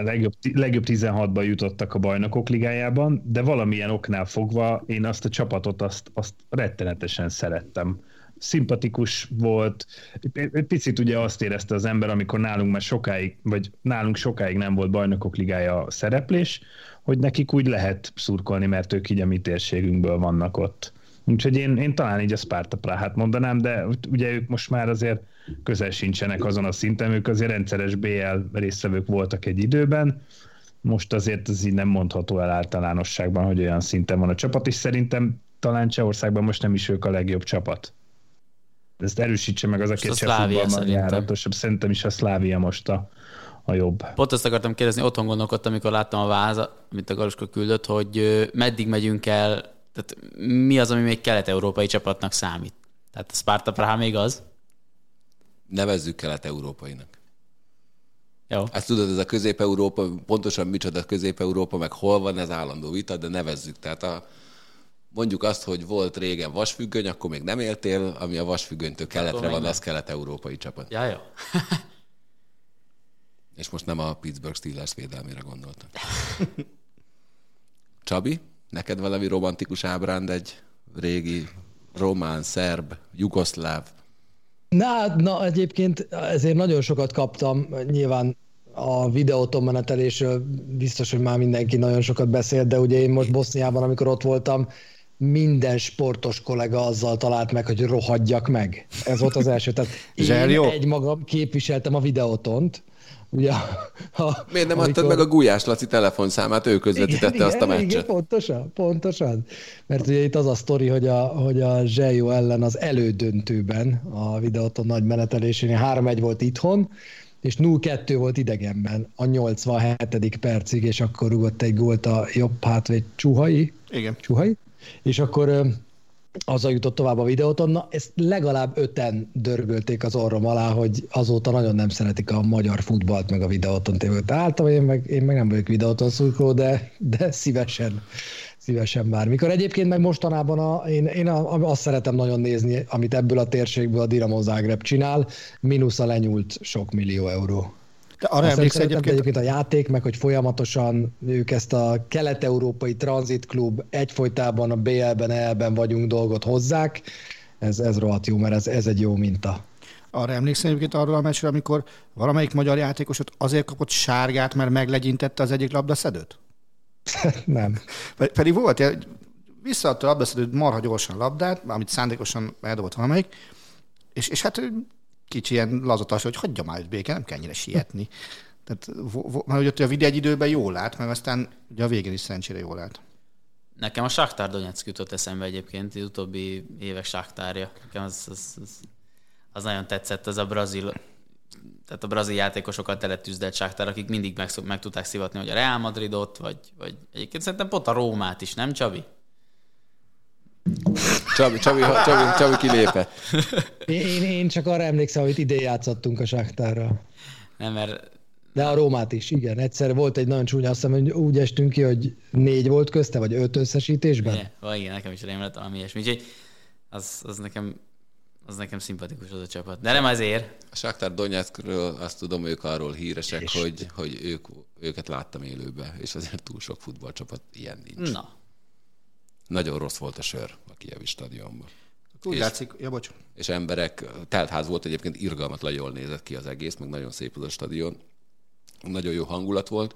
legjobb, legjobb 16-ban jutottak a bajnokok ligájában, de valamilyen oknál fogva én azt a csapatot azt, azt rettenetesen szerettem. Szimpatikus volt, egy picit ugye azt érezte az ember, amikor nálunk már sokáig, vagy nálunk sokáig nem volt bajnokok ligája szereplés, hogy nekik úgy lehet szurkolni, mert ők így a mi térségünkből vannak ott. Úgyhogy én, én talán így a Sparta Prahát mondanám, de ugye ők most már azért közel sincsenek azon a szinten, ők azért rendszeres BL résztvevők voltak egy időben, most azért ez így nem mondható el általánosságban, hogy olyan szinten van a csapat, és szerintem talán Csehországban most nem is ők a legjobb csapat. Ezt erősítse meg az, aki a futballban szerintem. járatosabb. Szerintem is a Szlávia most a, a jobb. Pont azt akartam kérdezni, otthon gondolkodtam, amikor láttam a váza, amit a Galuska küldött, hogy meddig megyünk el, tehát mi az, ami még kelet-európai csapatnak számít. Tehát a Sparta Praha még az. Nevezzük kelet-európainak. Jó. Ezt tudod, ez a Közép-Európa, pontosan micsoda Közép-Európa, meg hol van ez állandó vita, de nevezzük. Tehát a, mondjuk azt, hogy volt régen vasfüggöny, akkor még nem éltél, ami a vasfüggönytől keletre van, az kelet-európai csapat. Ja, jó. És most nem a Pittsburgh Steelers védelmére gondoltam. Csabi, neked valami romantikus ábránd egy régi román, szerb, jugoszláv. Na, na, egyébként ezért nagyon sokat kaptam, nyilván a videóton menetelésről biztos, hogy már mindenki nagyon sokat beszélt, de ugye én most Boszniában, amikor ott voltam, minden sportos kollega azzal talált meg, hogy rohadjak meg. Ez volt az első. Tehát én egy magam képviseltem a videótont, Ugye, ha, Miért nem amikor... adtad meg a Gulyás Laci telefonszámát, ő közvetítette igen, azt a meccset? Igen, pontosan, pontosan. Mert ugye itt az a sztori, hogy a, hogy a Zsejó ellen az elődöntőben, a videóton nagy menetelésén 3-1 volt itthon, és 0-2 volt idegenben a 87. percig, és akkor rugott egy gólt a jobb hátvéd Csuhai. Igen. Csuhai. És akkor azzal jutott tovább a videóton. Na, ezt legalább öten dörgölték az orrom alá, hogy azóta nagyon nem szeretik a magyar futballt, meg a videóton tévőt. Általában én meg, én meg nem vagyok videóton szurkoló, de, de szívesen, szívesen bármikor. Egyébként meg mostanában a, én, én a, azt szeretem nagyon nézni, amit ebből a térségből a Dinamo Zagreb csinál, mínusz a lenyúlt sok millió euró. De arra emlékszel egyébként... egyébként a játék, meg hogy folyamatosan ők ezt a kelet-európai tranzitklub egyfolytában a BL-ben, EL-ben vagyunk dolgot hozzák, ez, ez rohadt jó, mert ez, ez egy jó minta. Arra emlékszel egyébként arról a meccsről, amikor valamelyik magyar játékosot azért kapott sárgát, mert meglegyintette az egyik labdaszedőt? Nem. Pedig volt, visszaadta a labdaszedőt marha gyorsan labdát, amit szándékosan eldobott valamelyik, és, és hát kicsi ilyen lazatas, hogy hagyja már őt béke, nem kell ennyire sietni. Tehát, mert ugye a videó egy időben jól lát, meg aztán ugye a végén is szerencsére jól lát. Nekem a Shakhtar Donetsk jutott eszembe egyébként, az utóbbi évek Shakhtárja. Nekem az, az, az, az nagyon tetszett, az a brazil tehát a brazil játékosokat teletűzdelt Shakhtar, akik mindig meg, meg tudták szivatni, hogy a Real Madridot, vagy, vagy egyébként szerintem pont a Rómát is, nem Csabi? Csabi, Csabi, Csabi, Csabi kilépett. Én, én csak arra emlékszem, hogy idén játszottunk a Sáktárra. Nem, mert... De a Rómát is, igen. Egyszer volt egy nagyon csúnya, azt hiszem, hogy úgy estünk ki, hogy négy volt közte, vagy öt összesítésben. Igen, vagy igen, nekem is rém lett valami ilyesmi. Úgyhogy az, az nekem az nekem szimpatikus az a csapat. De nem azért. A Sáktár Donetskről azt tudom, ők arról híresek, hogy, hogy ők, őket láttam élőbe, és azért túl sok futballcsapat ilyen nincs. Na, nagyon rossz volt a sör a Kievi stadionban. Úgy és, látszik, ja, bocs. És emberek, teltház volt egyébként, irgalmatlan jól nézett ki az egész, meg nagyon szép az a stadion. Nagyon jó hangulat volt.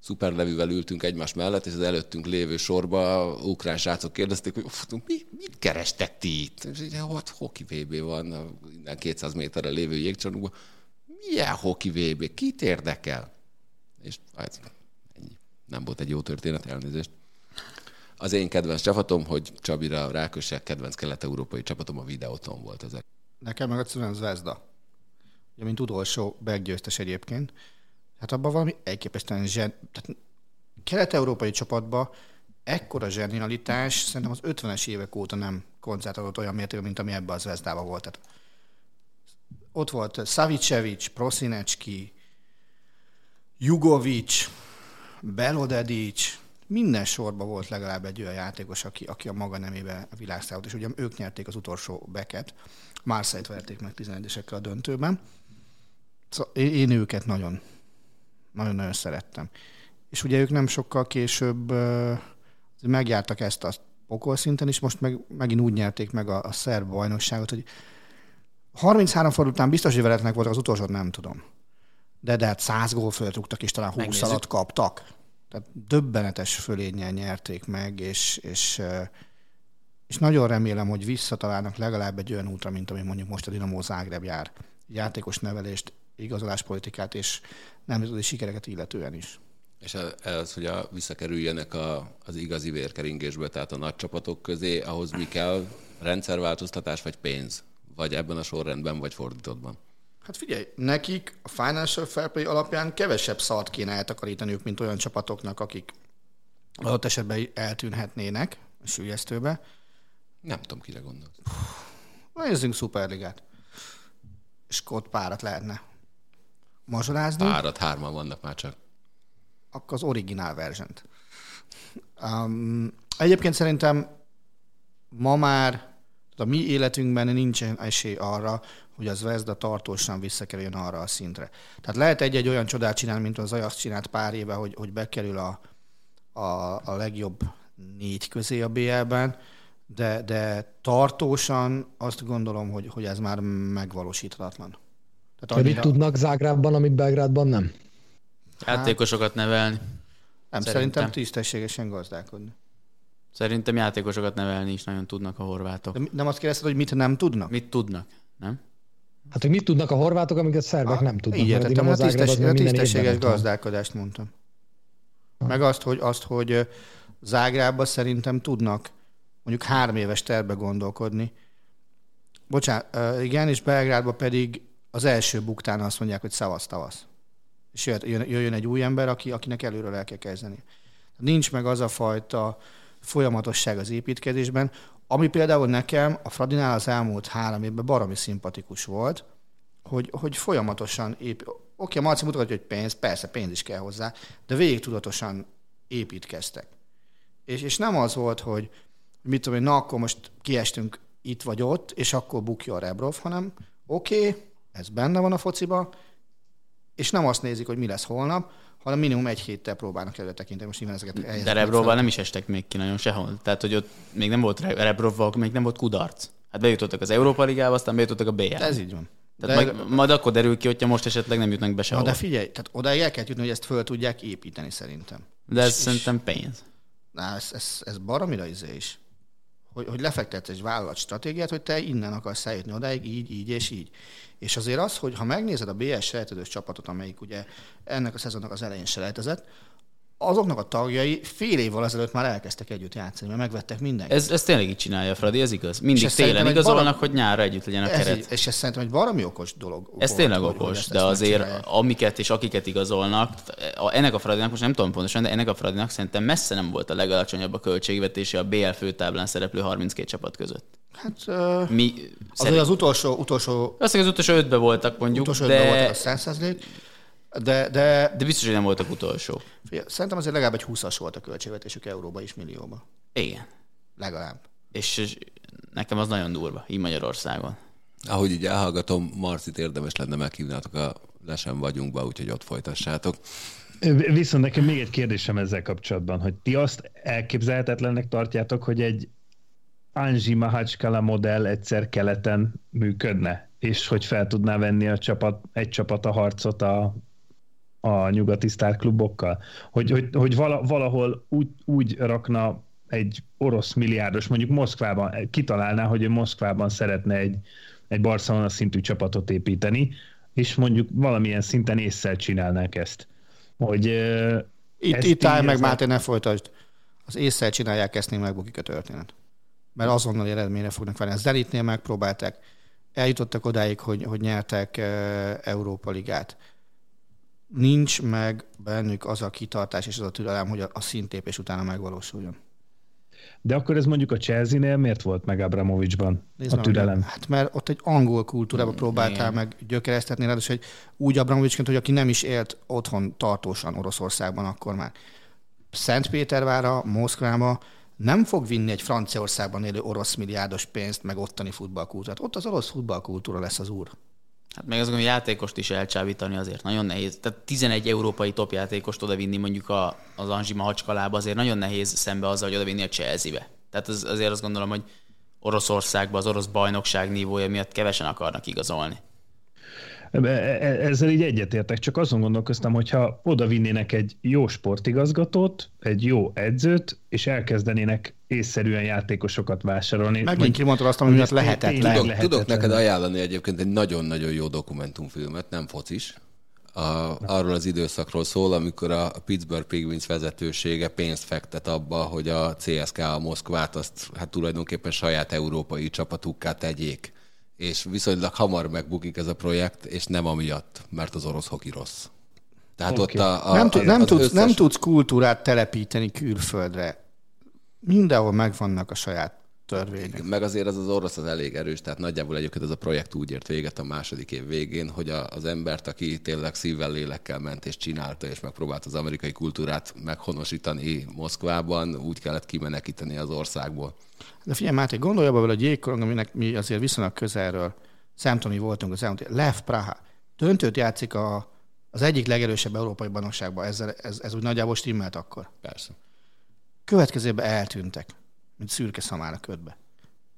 Szuper nevűvel ültünk egymás mellett, és az előttünk lévő sorba ukrán srácok kérdezték, hogy mi, mit kerestek ti itt? És ugye, hát hoki VB van, innen 200 méterre lévő jégcsarnokban. Milyen hoki VB? Kit érdekel? És hát ennyi. Nem volt egy jó történet, elnézést. Az én kedvenc csapatom, hogy Csabira rákössek, kedvenc kelet-európai csapatom a videóton volt ezek. Nekem meg egyszerűen Zvezda. Ugye, mint utolsó meggyőztes egyébként. Hát abban valami elképesztően zsen... Tehát kelet-európai csapatban ekkora zsenialitás szerintem az 50-es évek óta nem koncertálott olyan mértékben, mint ami ebben az Zvezdában volt. Tehát ott volt Savicevic, Prosinecki, Jugovic, Belodedic, minden sorban volt legalább egy olyan játékos, aki, aki a maga nemébe a világsztávot, és ugye ők nyerték az utolsó beket, Marseille-t verték meg 11-esekkel a döntőben. Szóval én, őket nagyon, nagyon-nagyon szerettem. És ugye ők nem sokkal később megjártak ezt a pokol szinten, és most meg, megint úgy nyerték meg a, a szerb bajnokságot, hogy 33 forduló után biztos, hogy veretlenek voltak, az utolsót nem tudom. De, de hát 100 gól fölött rúgtak, és talán 20 alatt kaptak. Tehát döbbenetes fölénnyel nyerték meg, és, és, és nagyon remélem, hogy visszatalálnak legalább egy olyan útra, mint ami mondjuk most a Dinamo Zágreb jár. Játékos nevelést, igazoláspolitikát és nemzetközi sikereket illetően is. És ez, hogy a, visszakerüljenek a, az igazi vérkeringésbe, tehát a nagy csapatok közé, ahhoz mi kell? Rendszerváltoztatás vagy pénz? Vagy ebben a sorrendben, vagy fordítottban? Hát figyelj, nekik a Financial Fair Play alapján kevesebb szart kéne eltakarítaniuk, mint olyan csapatoknak, akik adott esetben eltűnhetnének a sülyeztőbe. Nem tudom, kire gondolsz. Nézzünk Superligát. Scott párat lehetne mazsolázni. Párat, hárman vannak már csak. Akkor az originál verziót. Um, egyébként szerintem ma már a mi életünkben nincsen esély arra, hogy az Zvezda tartósan visszakerüljön arra a szintre. Tehát lehet egy-egy olyan csodát csinálni, mint az Ajax csinált pár éve, hogy, hogy bekerül a, a, a legjobb négy közé a BL-ben, de, de tartósan azt gondolom, hogy, hogy ez már megvalósíthatatlan. Tehát annyira... tudnak Zágrában, amit Belgrádban nem? Játékosokat nevelni. Nem, szerintem, szerintem tisztességesen gazdálkodni. Szerintem játékosokat nevelni is nagyon tudnak a horvátok. De nem azt kérdezted, hogy mit nem tudnak? Mit tudnak, nem? Hát, hogy mit tudnak a horvátok, amiket szerbek nem tudnak. Így értettem, a, tisztes, a tisztességes gazdálkodást mondtam. Ha. Meg azt, hogy, azt, hogy Zágrában szerintem tudnak mondjuk három éves terve gondolkodni. Bocsánat, igen, és Belgrádban pedig az első buktán azt mondják, hogy szavasz, tavasz. És jön, jöjjön egy új ember, aki, akinek előről el kell kezdeni. Nincs meg az a fajta folyamatosság az építkezésben, ami például nekem a Fradinál az elmúlt három évben baromi szimpatikus volt, hogy, hogy folyamatosan ép... Oké, a Marci mutatja, hogy pénz, persze pénz is kell hozzá, de végig tudatosan építkeztek. És, és nem az volt, hogy mit tudom én, na akkor most kiestünk itt vagy ott, és akkor bukja a Rebrov, hanem oké, okay, ez benne van a fociba, és nem azt nézik, hogy mi lesz holnap, hanem minimum egy héttel próbálnak előre tekinteni. Most nyilván ezeket De Rebrovval nem is estek még ki nagyon sehol. Tehát, hogy ott még nem volt Rebrovval, még nem volt kudarc. Hát bejutottak az Európa Ligába, aztán bejutottak a BL. Ez így van. Tehát de... majd, majd, akkor derül ki, hogyha most esetleg nem jutnak be sehol. Na de figyelj, tehát odáig el kell jutni, hogy ezt föl tudják építeni szerintem. De ez és, szerintem pénz. Na, ez, ez, ez baromira izé is. Hogy, hogy lefektetsz egy vállalat stratégiát, hogy te innen akarsz eljutni odáig, így, így és így. És azért az, hogy ha megnézed a BS sejtődős csapatot, amelyik ugye ennek a szezonnak az elején selejtezett, azoknak a tagjai fél évvel ezelőtt már elkezdtek együtt játszani, mert megvettek mindenkit. Ez, ez tényleg így csinálja, Fradi, ez igaz. Mindig télen igazolnak, barom... hogy nyárra együtt legyen a keret. Ez, és ez szerintem egy valami okos dolog. Ez volt, tényleg okos, de azért amiket és akiket igazolnak, ennek a Fradinak, most nem tudom pontosan, de ennek a Fradinak szerintem messze nem volt a legalacsonyabb a költségvetése a BL főtáblán szereplő 32 csapat között. Hát uh, Mi az, az utolsó, utolsó... Azt az utolsó ötben voltak mondjuk, utolsó de... ötben voltak a 100 de, de, de biztos, hogy nem voltak utolsó. Szerintem azért legalább egy 20-as volt a költségvetésük euróba is millióba. Igen. Legalább. És, és nekem az nagyon durva, így Magyarországon. Ahogy így elhallgatom, Marcit érdemes lenne meghívnátok a Lesen vagyunkba, úgyhogy ott folytassátok. Viszont nekem még egy kérdésem ezzel kapcsolatban, hogy ti azt elképzelhetetlennek tartjátok, hogy egy Anji Mahacskala modell egyszer keleten működne, és hogy fel tudná venni a csapat, egy csapat a harcot a, a nyugati sztárklubokkal. Hogy, hogy, hogy valahol úgy, úgy rakna egy orosz milliárdos, mondjuk Moszkvában, kitalálná, hogy ő Moszkvában szeretne egy, egy Barcelona szintű csapatot építeni, és mondjuk valamilyen szinten észszel csinálnák ezt. Hogy, itt, itt állj meg, Máté, ne folytasd. Az észszel csinálják, ezt nem megbukik a történet mert azonnal eredményre fognak várni. A Zenitnél megpróbálták, eljutottak odáig, hogy, hogy nyertek Európa Ligát. Nincs meg bennük az a kitartás és az a türelem, hogy a, a szintépés utána megvalósuljon. De akkor ez mondjuk a Chelsea-nél miért volt meg Abramovicsban Nézd a türelem? Meg, hát mert ott egy angol kultúrába próbáltál meg gyökeresztetni, ráadásul egy úgy Abramovicsként, hogy aki nem is élt otthon tartósan Oroszországban akkor már. Szentpétervára, Moszkvába nem fog vinni egy Franciaországban élő orosz milliárdos pénzt, meg ottani futballkultúrát. Ott az orosz futballkultúra lesz az úr. Hát meg azon a játékost is elcsábítani azért nagyon nehéz. Tehát 11 európai topjátékost odavinni mondjuk a, az Anzsima Hacskalába azért nagyon nehéz szembe azzal, hogy odavinni a Chelsea-be. Tehát az, azért azt gondolom, hogy Oroszországban az orosz bajnokság nívója miatt kevesen akarnak igazolni. E, e, ezzel így egyetértek, csak azon gondolkoztam, hogyha oda vinnének egy jó sportigazgatót, egy jó edzőt, és elkezdenének észszerűen játékosokat vásárolni. Megint kimondtad azt, ami miatt lehetett. Tudok, lehetetlen. tudok neked ajánlani egyébként egy nagyon-nagyon jó dokumentumfilmet, nem focis, a, arról az időszakról szól, amikor a Pittsburgh Penguins vezetősége pénzt fektet abba, hogy a CSK a Moszkvát azt hát tulajdonképpen saját európai csapatukká tegyék és viszonylag hamar megbukik ez a projekt, és nem amiatt, mert az orosz hoki rossz. Tehát okay. ott a, a, nem, tud, nem, tudsz, összes... nem tudsz kultúrát telepíteni külföldre. Mindenhol megvannak a saját törvények. Meg azért az az orosz az elég erős, tehát nagyjából egyébként ez a projekt úgy ért véget a második év végén, hogy a, az embert, aki tényleg szívvel, lélekkel ment és csinálta, és megpróbált az amerikai kultúrát meghonosítani Moszkvában, úgy kellett kimenekíteni az országból. De figyelj, Máté, gondolj abba vele a jégkorong, aminek mi azért viszonylag közelről szemtoni voltunk az elmúlt. Lev Praha. Döntőt játszik a, az egyik legerősebb európai bajnokságban. Ez, ez, ez úgy nagyjából stimmelt akkor. Persze. Következőben eltűntek. mint szürke szamár a ködbe.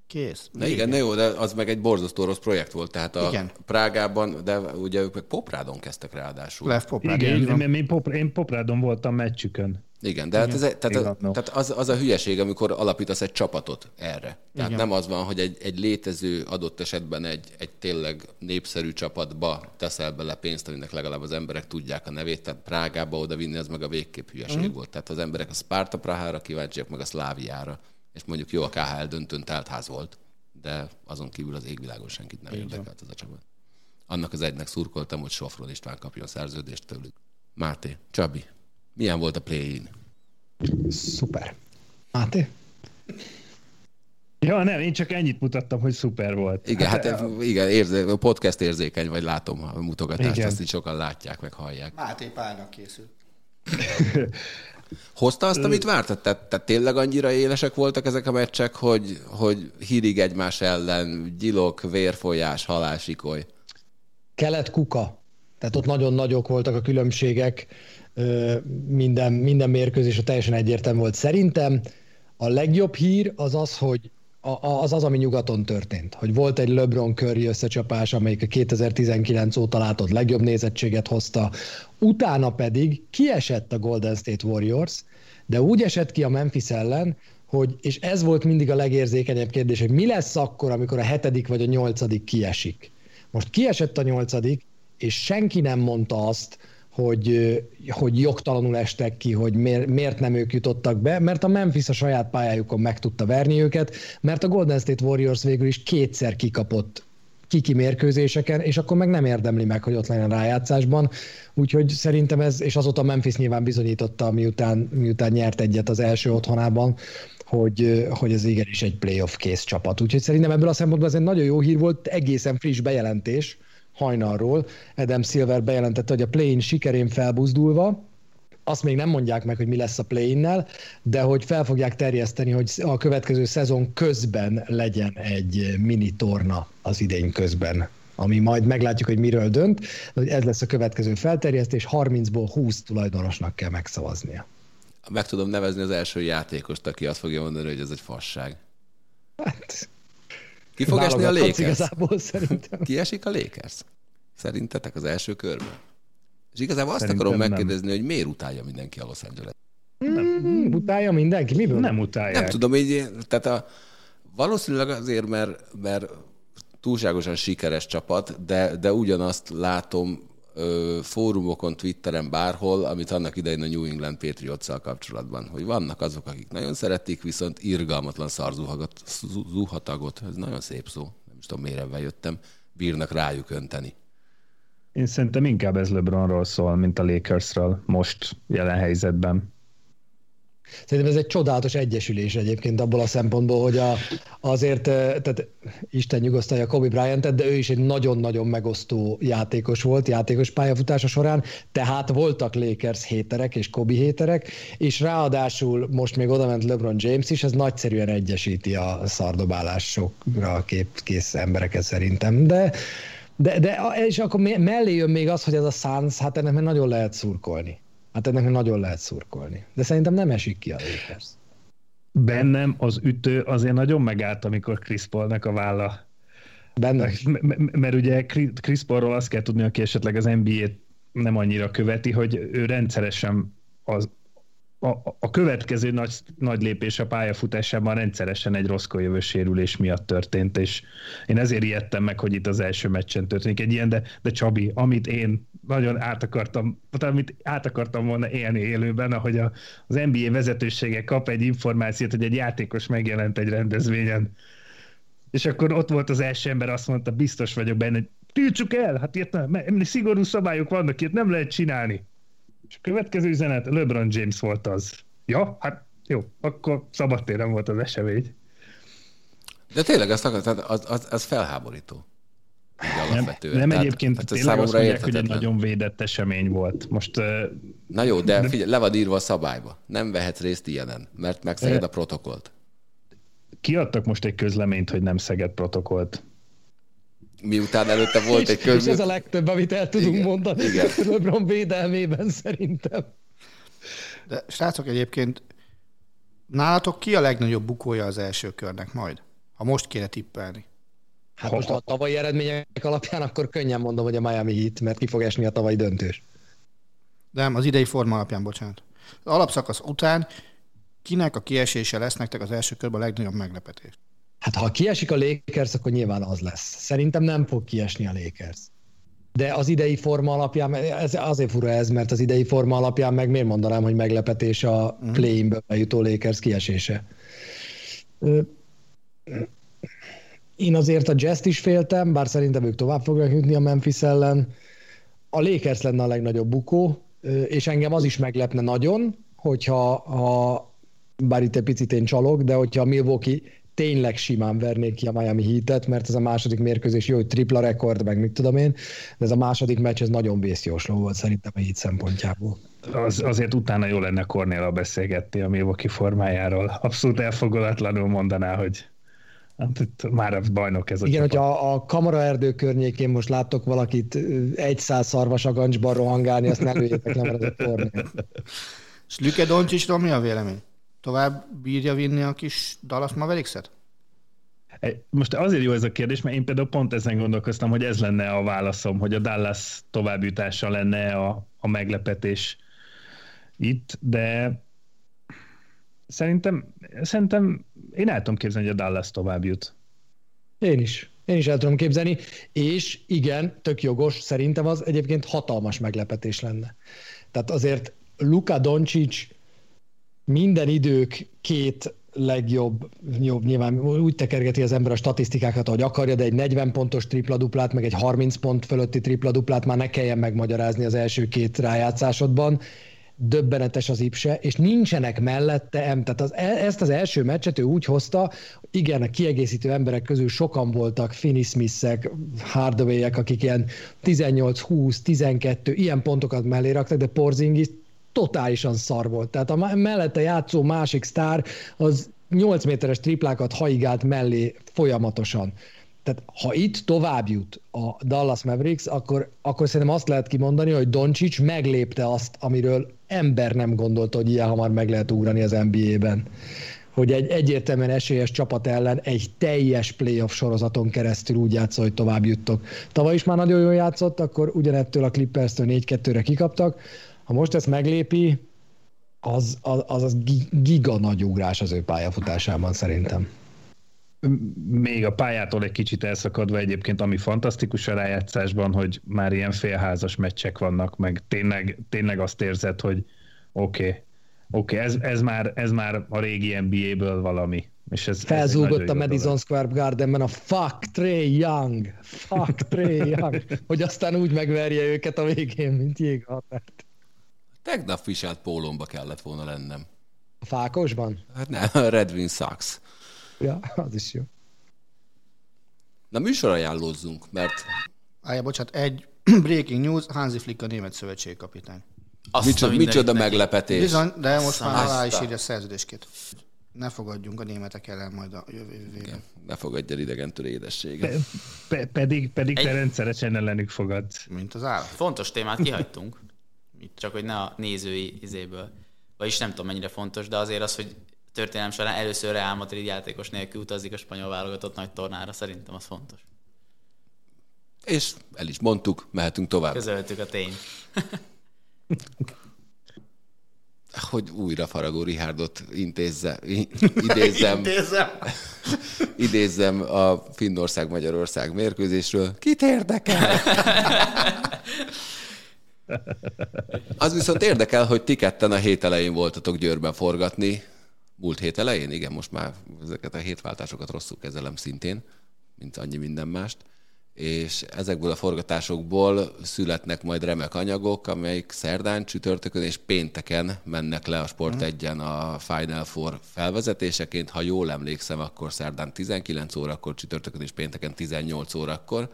Kész. Na igen, na jó, de az meg egy borzasztó rossz projekt volt. Tehát a Igen. Prágában, de ugye ők meg Poprádon kezdtek ráadásul. Lev Poprád, Igen, én, én Poprádon voltam meccsükön. Igen, de hát ez, tehát, Igen, a, tehát az, az a hülyeség, amikor alapítasz egy csapatot erre. Tehát Igen. nem az van, hogy egy, egy létező adott esetben egy, egy tényleg népszerű csapatba teszel bele pénzt, aminek legalább az emberek tudják a nevét, tehát Prágába oda vinni, az meg a végképp hülyeség mm. volt. Tehát az emberek a Sparta Prahára kíváncsiak, meg a Szláviára. És mondjuk jó, a KHL döntőn teltház volt, de azon kívül az égvilágon senkit nem érdekelt ez a csapat. Annak az egynek szurkoltam, hogy Sofron István kapjon szerződést tőlük. Máté, Csabi, milyen volt a play-in? Szuper. Máté? Ja, nem, én csak ennyit mutattam, hogy szuper volt. Igen, hát, hát igen, érzé, a podcast érzékeny, vagy látom a mutogatást, Igen. azt így sokan látják, meg hallják. Máté Pálnak készült. Hozta azt, amit vártad? Tehát, tehát tényleg annyira élesek voltak ezek a meccsek, hogy, hogy hírig egymás ellen, gyilok, vérfolyás, halálsikoly. kelet kuka. Tehát ott nagyon nagyok voltak a különbségek, minden, minden mérkőzés teljesen egyértelmű volt. Szerintem a legjobb hír az az, hogy az az, ami nyugaton történt. Hogy volt egy LeBron Curry összecsapás, amelyik a 2019 óta látott legjobb nézettséget hozta, utána pedig kiesett a Golden State Warriors, de úgy esett ki a Memphis ellen, hogy, és ez volt mindig a legérzékenyebb kérdés, hogy mi lesz akkor, amikor a hetedik vagy a nyolcadik kiesik. Most kiesett a nyolcadik, és senki nem mondta azt, hogy, hogy jogtalanul estek ki, hogy miért, miért nem ők jutottak be, mert a Memphis a saját pályájukon meg tudta verni őket, mert a Golden State Warriors végül is kétszer kikapott kiki mérkőzéseken, és akkor meg nem érdemli meg, hogy ott legyen rájátszásban. Úgyhogy szerintem ez, és azóta Memphis nyilván bizonyította, miután, miután nyert egyet az első otthonában, hogy, hogy ez igenis egy playoff kész csapat. Úgyhogy szerintem ebből a szempontból ez egy nagyon jó hír volt, egészen friss bejelentés hajnalról. Adam Silver bejelentette, hogy a play-in sikerén felbuzdulva, azt még nem mondják meg, hogy mi lesz a play de hogy fel fogják terjeszteni, hogy a következő szezon közben legyen egy mini torna az idény közben ami majd meglátjuk, hogy miről dönt, hogy ez lesz a következő felterjesztés, 30-ból 20 tulajdonosnak kell megszavaznia. Meg tudom nevezni az első játékost, aki azt fogja mondani, hogy ez egy fasság. Hát, Ki fog esni a Lakers? igazából szerintem. Ki esik a Lakers? Szerintetek az első körben? És igazából azt Szerintem akarom nem. megkérdezni, hogy miért utálja mindenki a Los Angeles. Hmm, utálja mindenki? Miből? Nem utálják. Nem tudom, így, tehát a, valószínűleg azért, mert, mert túlságosan sikeres csapat, de, de ugyanazt látom ö, fórumokon, Twitteren, bárhol, amit annak idején a New England patriots kapcsolatban, hogy vannak azok, akik nagyon szeretik, viszont irgalmatlan szarzuhatagot, zuhatagot, ez nagyon szép szó, nem is tudom, miért jöttem, bírnak rájuk önteni. Én szerintem inkább ez LeBronról szól, mint a Lakersről most jelen helyzetben. Szerintem ez egy csodálatos egyesülés egyébként abból a szempontból, hogy a, azért, eh, tehát Isten nyugosztalja Kobe Bryant, de ő is egy nagyon-nagyon megosztó játékos volt, játékos pályafutása során, tehát voltak Lakers héterek és Kobe héterek, és ráadásul most még oda ment LeBron James is, ez nagyszerűen egyesíti a szardobálásokra kép, kész embereket szerintem, de de, de és akkor me- mellé jön még az, hogy ez a Suns, hát ennek még nagyon lehet szurkolni. Hát ennek nagyon lehet szurkolni. De szerintem nem esik ki a Lakers. Bennem az ütő azért nagyon megállt, amikor Chris Paulnak a válla. Benne. M- mert ugye Chris Paulról azt kell tudni, aki esetleg az NBA-t nem annyira követi, hogy ő rendszeresen az, a, a következő nagy, nagy lépés a pályafutásában rendszeresen egy rosszkójövő sérülés miatt történt, és én ezért ijedtem meg, hogy itt az első meccsen történik egy ilyen, de, de Csabi, amit én nagyon át akartam, amit át akartam volna élni élőben, ahogy a, az NBA vezetősége kap egy információt, hogy egy játékos megjelent egy rendezvényen, és akkor ott volt az első ember, azt mondta, biztos vagyok benne, hogy tiltsuk el, hát ilyet nem, szigorú szabályok vannak, ilyet nem lehet csinálni. És a következő üzenet, LeBron James volt az. Ja, hát jó, akkor szabadtéren volt az esemény. De tényleg tehát az, az, az felháborító. Nem, nem egyébként tehát tényleg azt mondják, hogy egy nagyon védett esemény volt. Most, Na jó, de figyelj, le van írva a szabályba. Nem vehetsz részt ilyenen, mert megszeged a protokollt. Kiadtak most egy közleményt, hogy nem szeged protokollt. Miután előtte volt és, egy köz... És ez a legtöbb, amit el tudunk igen, mondani igen. LeBron védelmében szerintem. De srácok, egyébként nálatok ki a legnagyobb bukója az első körnek majd? Ha most kéne tippelni. Hát most a tavalyi eredmények alapján akkor könnyen mondom, hogy a Miami Heat, mert ki fog esni a tavalyi döntős. Nem, az idei forma alapján, bocsánat. Az alapszakasz után kinek a kiesése lesz nektek az első körben a legnagyobb meglepetés? Hát ha kiesik a Lakers, akkor nyilván az lesz. Szerintem nem fog kiesni a Lakers. De az idei forma alapján, ez azért fura ez, mert az idei forma alapján meg miért mondanám, hogy meglepetés a play-inből bejutó Lakers kiesése. Én azért a Jazz-t is féltem, bár szerintem ők tovább fognak jutni a Memphis ellen. A Lakers lenne a legnagyobb bukó, és engem az is meglepne nagyon, hogyha ha, bár itt egy picit én csalok, de hogyha a Milwaukee tényleg simán vernék ki a Miami Heat-et, mert ez a második mérkőzés jó, hogy tripla rekord, meg mit tudom én, de ez a második meccs ez nagyon vészjósló volt szerintem a Heat szempontjából. Az, azért utána jó lenne Kornéla beszélgetni a Milwaukee formájáról. Abszolút elfogadatlanul mondaná, hogy Hát itt már a bajnok ez a Igen, csapat. hogyha a kamaraerdő környékén most láttok valakit egy száz szarvasagancsban rohangálni, azt ne lőjétek le, mert ez a torné. És Lüke Doncsicsról mi a vélemény? Tovább bírja vinni a kis Dallas Mavericks-et? Most azért jó ez a kérdés, mert én például pont ezen gondolkoztam, hogy ez lenne a válaszom, hogy a Dallas továbbjutása lenne a, a meglepetés itt, de szerintem, szerintem én el tudom képzelni, hogy a Dallas tovább jut. Én is. Én is el tudom képzelni, és igen, tök jogos, szerintem az egyébként hatalmas meglepetés lenne. Tehát azért Luka Doncic minden idők két legjobb, jobb, nyilván úgy tekergeti az ember a statisztikákat, ahogy akarja, de egy 40 pontos tripla-duplát, meg egy 30 pont fölötti tripla-duplát már ne kelljen megmagyarázni az első két rájátszásodban döbbenetes az ipse, és nincsenek mellette em. Tehát az, e- ezt az első meccset ő úgy hozta, igen, a kiegészítő emberek közül sokan voltak, Finney Smith-ek, Hardaway-ek, akik ilyen 18-20-12 ilyen pontokat mellé raktak, de Porzingis totálisan szar volt. Tehát a mellette játszó másik sztár az 8 méteres triplákat haigált mellé folyamatosan. Tehát ha itt tovább jut a Dallas Mavericks, akkor, akkor szerintem azt lehet kimondani, hogy Doncic meglépte azt, amiről ember nem gondolta, hogy ilyen hamar meg lehet ugrani az NBA-ben. Hogy egy egyértelműen esélyes csapat ellen egy teljes playoff sorozaton keresztül úgy játszol, hogy tovább juttok. Tavaly is már nagyon jól játszott, akkor ugyanettől a Clippers-től 4-2-re kikaptak. Ha most ezt meglépi, az az, az, giga nagy ugrás az ő pályafutásában szerintem még a pályától egy kicsit elszakadva egyébként, ami fantasztikus a rájátszásban, hogy már ilyen félházas meccsek vannak, meg tényleg, tényleg azt érzed, hogy oké, okay, oké, okay, ez, ez, már, ez már a régi NBA-ből valami. És ez, Felzúgott ez a Madison dolog. Square Gardenben a fuck Trey Young, fuck Trey Young, hogy aztán úgy megverje őket a végén, mint jéghatárt. Tegnap viselt pólomba kellett volna lennem. A fákosban? Hát nem, a Red Wing Sucks. Ja, az is jó. Na műsorajánlózzunk, mert... Állja, bocsánat, egy breaking news, Hansi Flick a német szövetségkapitány. Azt micsoda, micsoda meglepetés. Bizony, de most már alá is írja a szerződéskét. Ne fogadjunk a németek ellen majd a jövő évben. Ne fogadj el idegentől édességet. Pe, pe, pedig pedig Egy... te rendszeresen ellenük fogad. Mint az állat. Fontos témát kihagytunk. Csak hogy ne a nézői izéből. Vagyis nem tudom mennyire fontos, de azért az, hogy történelem során először Real Madrid játékos nélkül utazik a spanyol válogatott nagy tornára, szerintem az fontos. És el is mondtuk, mehetünk tovább. Közöltük a tényt. hogy újra Faragó Rihárdot intézze, idézzem, Intézzem. idézzem a Finnország-Magyarország mérkőzésről. Kit érdekel? Az viszont érdekel, hogy ti ketten a hét elején voltatok Győrben forgatni. Múlt hét elején? Igen, most már ezeket a hétváltásokat rosszul kezelem szintén, mint annyi minden mást és ezekből a forgatásokból születnek majd remek anyagok, amelyik szerdán, csütörtökön és pénteken mennek le a Sport 1 a Final Four felvezetéseként. Ha jól emlékszem, akkor szerdán 19 órakor, csütörtökön és pénteken 18 órakor.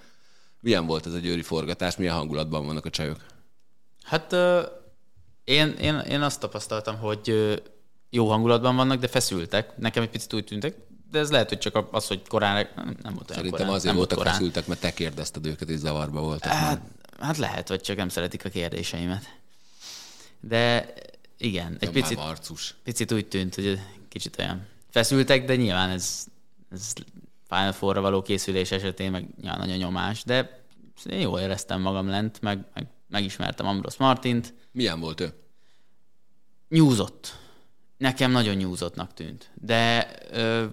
Milyen volt ez a győri forgatás? Milyen hangulatban vannak a csajok? Hát uh, én, én, én azt tapasztaltam, hogy jó hangulatban vannak, de feszültek. Nekem egy picit úgy tűntek, de ez lehet, hogy csak az, hogy korán nem, nem volt olyan Szerintem korán, azért nem voltak korán. feszültek, mert te kérdezted őket, és zavarba voltak. Hát, hát lehet, vagy csak nem szeretik a kérdéseimet. De igen, egy Nem picit, arcus. picit úgy tűnt, hogy kicsit olyan feszültek, de nyilván ez, ez Final four való készülés esetén meg nyilván nagy a nyomás, de én jól éreztem magam lent, meg, meg megismertem Ambros Martint. Milyen volt ő? Nyúzott. Nekem nagyon nyúzottnak tűnt. De, ö,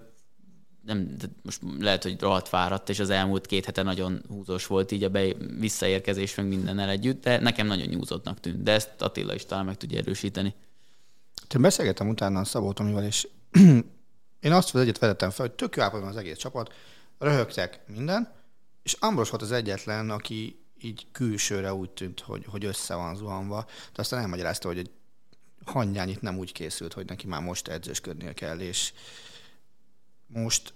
nem, de most lehet, hogy rohadt fáradt, és az elmúlt két hete nagyon húzós volt így a be, visszaérkezés, meg mindennel együtt, de nekem nagyon nyúzottnak tűnt. De ezt Attila is talán meg tudja erősíteni. Én beszélgettem utána a Szabó Tomival, és én azt az egyet vezettem fel, hogy tök jó az egész csapat, röhögtek minden, és Ambros volt az egyetlen, aki így külsőre úgy tűnt, hogy, hogy össze van zuhanva, de aztán elmagyarázta, hogy egy hangyányit nem úgy készült, hogy neki már most edzősködnie kell, és most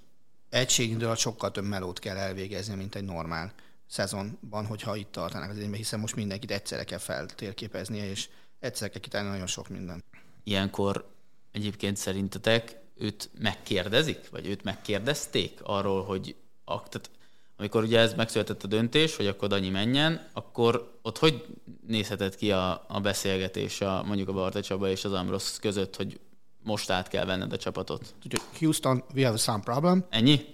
egységindől sokkal több melót kell elvégezni, mint egy normál szezonban, hogyha itt tartanak az énbe, hiszen most mindenkit egyszerre kell feltérképeznie, és egyszerre kell kitálni nagyon sok minden. Ilyenkor egyébként szerintetek őt megkérdezik, vagy őt megkérdezték arról, hogy tehát amikor ugye ez megszületett a döntés, hogy akkor Danyi menjen, akkor ott hogy nézhetett ki a, a beszélgetés a, mondjuk a Barta Csaba és az Ambros között, hogy most át kell venned a csapatot? Houston, we have some problem. Ennyi?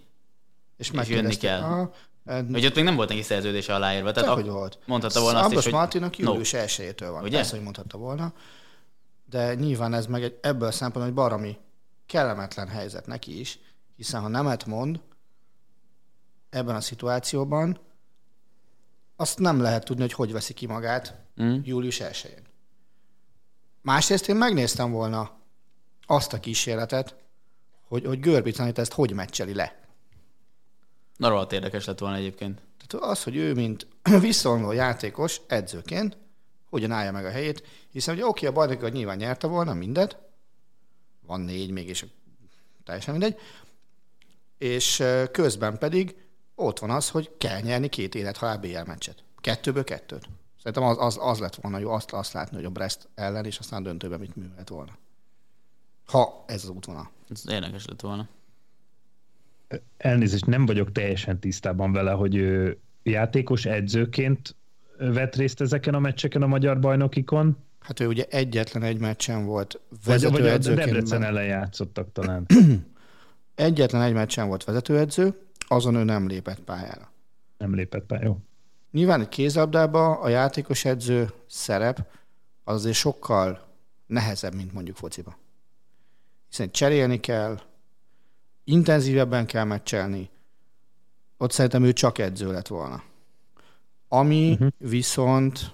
És, és jönni kell. A, and... Hogy ott még nem volt neki szerződése aláírva. Tehát hogy volt. Mondhatta volna azt Ambros is, Martinak július no. 1 van. Ugye? Persze, hogy mondhatta volna. De nyilván ez meg egy, ebből a szempontból egy baromi kellemetlen helyzet neki is, hiszen ha nemet mond, ebben a szituációban, azt nem lehet tudni, hogy hogy veszi ki magát mm. július 1-én. Másrészt én megnéztem volna azt a kísérletet, hogy, hogy Görbic ezt hogy meccseli le. Na, rohadt érdekes lett volna egyébként. Tehát az, hogy ő, mint visszavonuló játékos, edzőként, hogyan állja meg a helyét, hiszen ugye oké, a bajnokot nyilván nyerte volna mindet, van négy még, és teljesen mindegy, és közben pedig ott van az, hogy kell nyerni két élethalál BL meccset. Kettőből kettőt. Szerintem az, az, az lett volna jó azt, azt látni, hogy a Brest ellen, és aztán döntőben mit művelt volna. Ha ez az útvonal. Ez érdekes lett volna. Elnézést, nem vagyok teljesen tisztában vele, hogy ő játékos edzőként vett részt ezeken a meccseken a magyar bajnokikon. Hát ő ugye egyetlen egy meccsen volt vezetőedzőként. Vagy, vagy a Debrecen ellen játszottak talán. egyetlen egy meccsen volt vezetőedző, azon ő nem lépett pályára. Nem lépett pályára, jó. Nyilván egy kézabdában a játékos edző szerep az azért sokkal nehezebb, mint mondjuk fociba. Hiszen cserélni kell, intenzívebben kell meccselni, ott szerintem ő csak edző lett volna. Ami uh-huh. viszont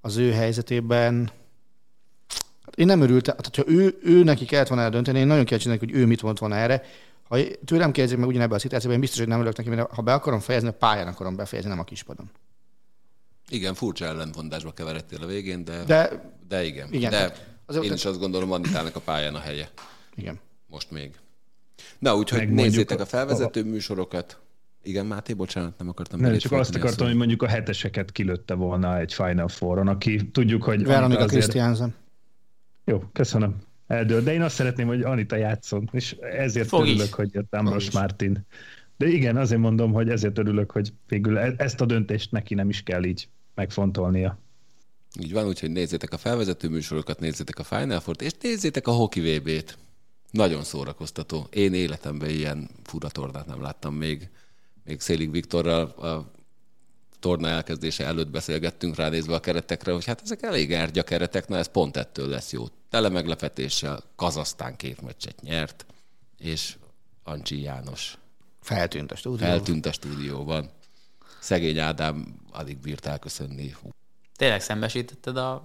az ő helyzetében hát én nem örültem, tehát ha ő, ő neki kellett volna eldönteni, én nagyon kíváncsi hogy ő mit mondott volna erre. Ha tőlem kérdezik meg ugyanebben a szituációban, én biztos, hogy nem örülök neki, mert ha be akarom fejezni, a pályán akarom befejezni, nem a kispadon. Igen, furcsa ellentmondásba keveredtél a végén, de, de, de igen. igen de azért én is azt gondolom, Anitának a pályán a helye. Igen. Most még. Na, úgyhogy nézzétek a felvezető a... műsorokat. Igen, Máté, bocsánat, nem akartam. Nem, csak azt akartam, hogy mondjuk a heteseket kilőtte volna egy Final Four-on, aki tudjuk, hogy... Veronika azért... Christiansen. Jó, köszönöm. Eldől. De én azt szeretném, hogy Anita játszon, és ezért Fog örülök, is. hogy jött Amros Martin. De igen, azért mondom, hogy ezért örülök, hogy végül e- ezt a döntést neki nem is kell így megfontolnia. Így van, úgyhogy nézzétek a felvezető műsorokat, nézzétek a Final Four-t, és nézzétek a Hockey VB-t. Nagyon szórakoztató. Én életemben ilyen fura tornát nem láttam még. Még Szélig Viktorral a torna elkezdése előtt beszélgettünk ránézve a keretekre, hogy hát ezek elég ergya keretek, na ez pont ettől lesz jó. Tele meglepetéssel Kazasztán két meccset nyert, és Ancsi János feltűnt a stúdióban. Feltűnt a stúdióban. Szegény Ádám alig bírt elköszönni. Tényleg szembesítetted a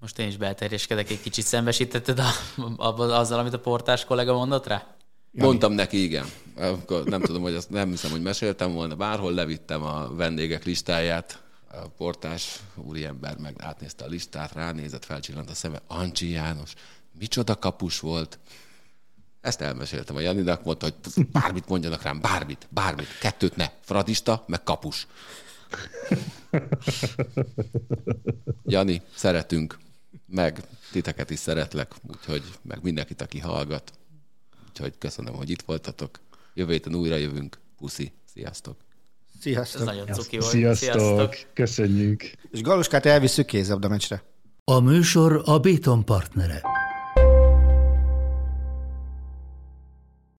most én is belterjeskedek egy kicsit, szembesítetted a, a, azzal, amit a portás kollega mondott rá? Jani. Mondtam neki, igen. Nem tudom, hogy azt nem hiszem, hogy meséltem volna. Bárhol levittem a vendégek listáját, a portás úriember meg átnézte a listát, ránézett, felcsillant a szeme. Ancsi János, micsoda kapus volt. Ezt elmeséltem a Janinak, mondta, hogy bármit mondjanak rám, bármit, bármit, kettőt ne, fradista, meg kapus. Jani, szeretünk, meg titeket is szeretlek, úgyhogy meg mindenkit, aki hallgat. Úgyhogy köszönöm, hogy itt voltatok. Jövő héten újra jövünk. Puszi. Sziasztok. Sziasztok. Ez nagyon cuki volt. Sziasztok. Sziasztok. Köszönjük. És Galuskát elviszük kézabda meccsre. A műsor a Béton partnere.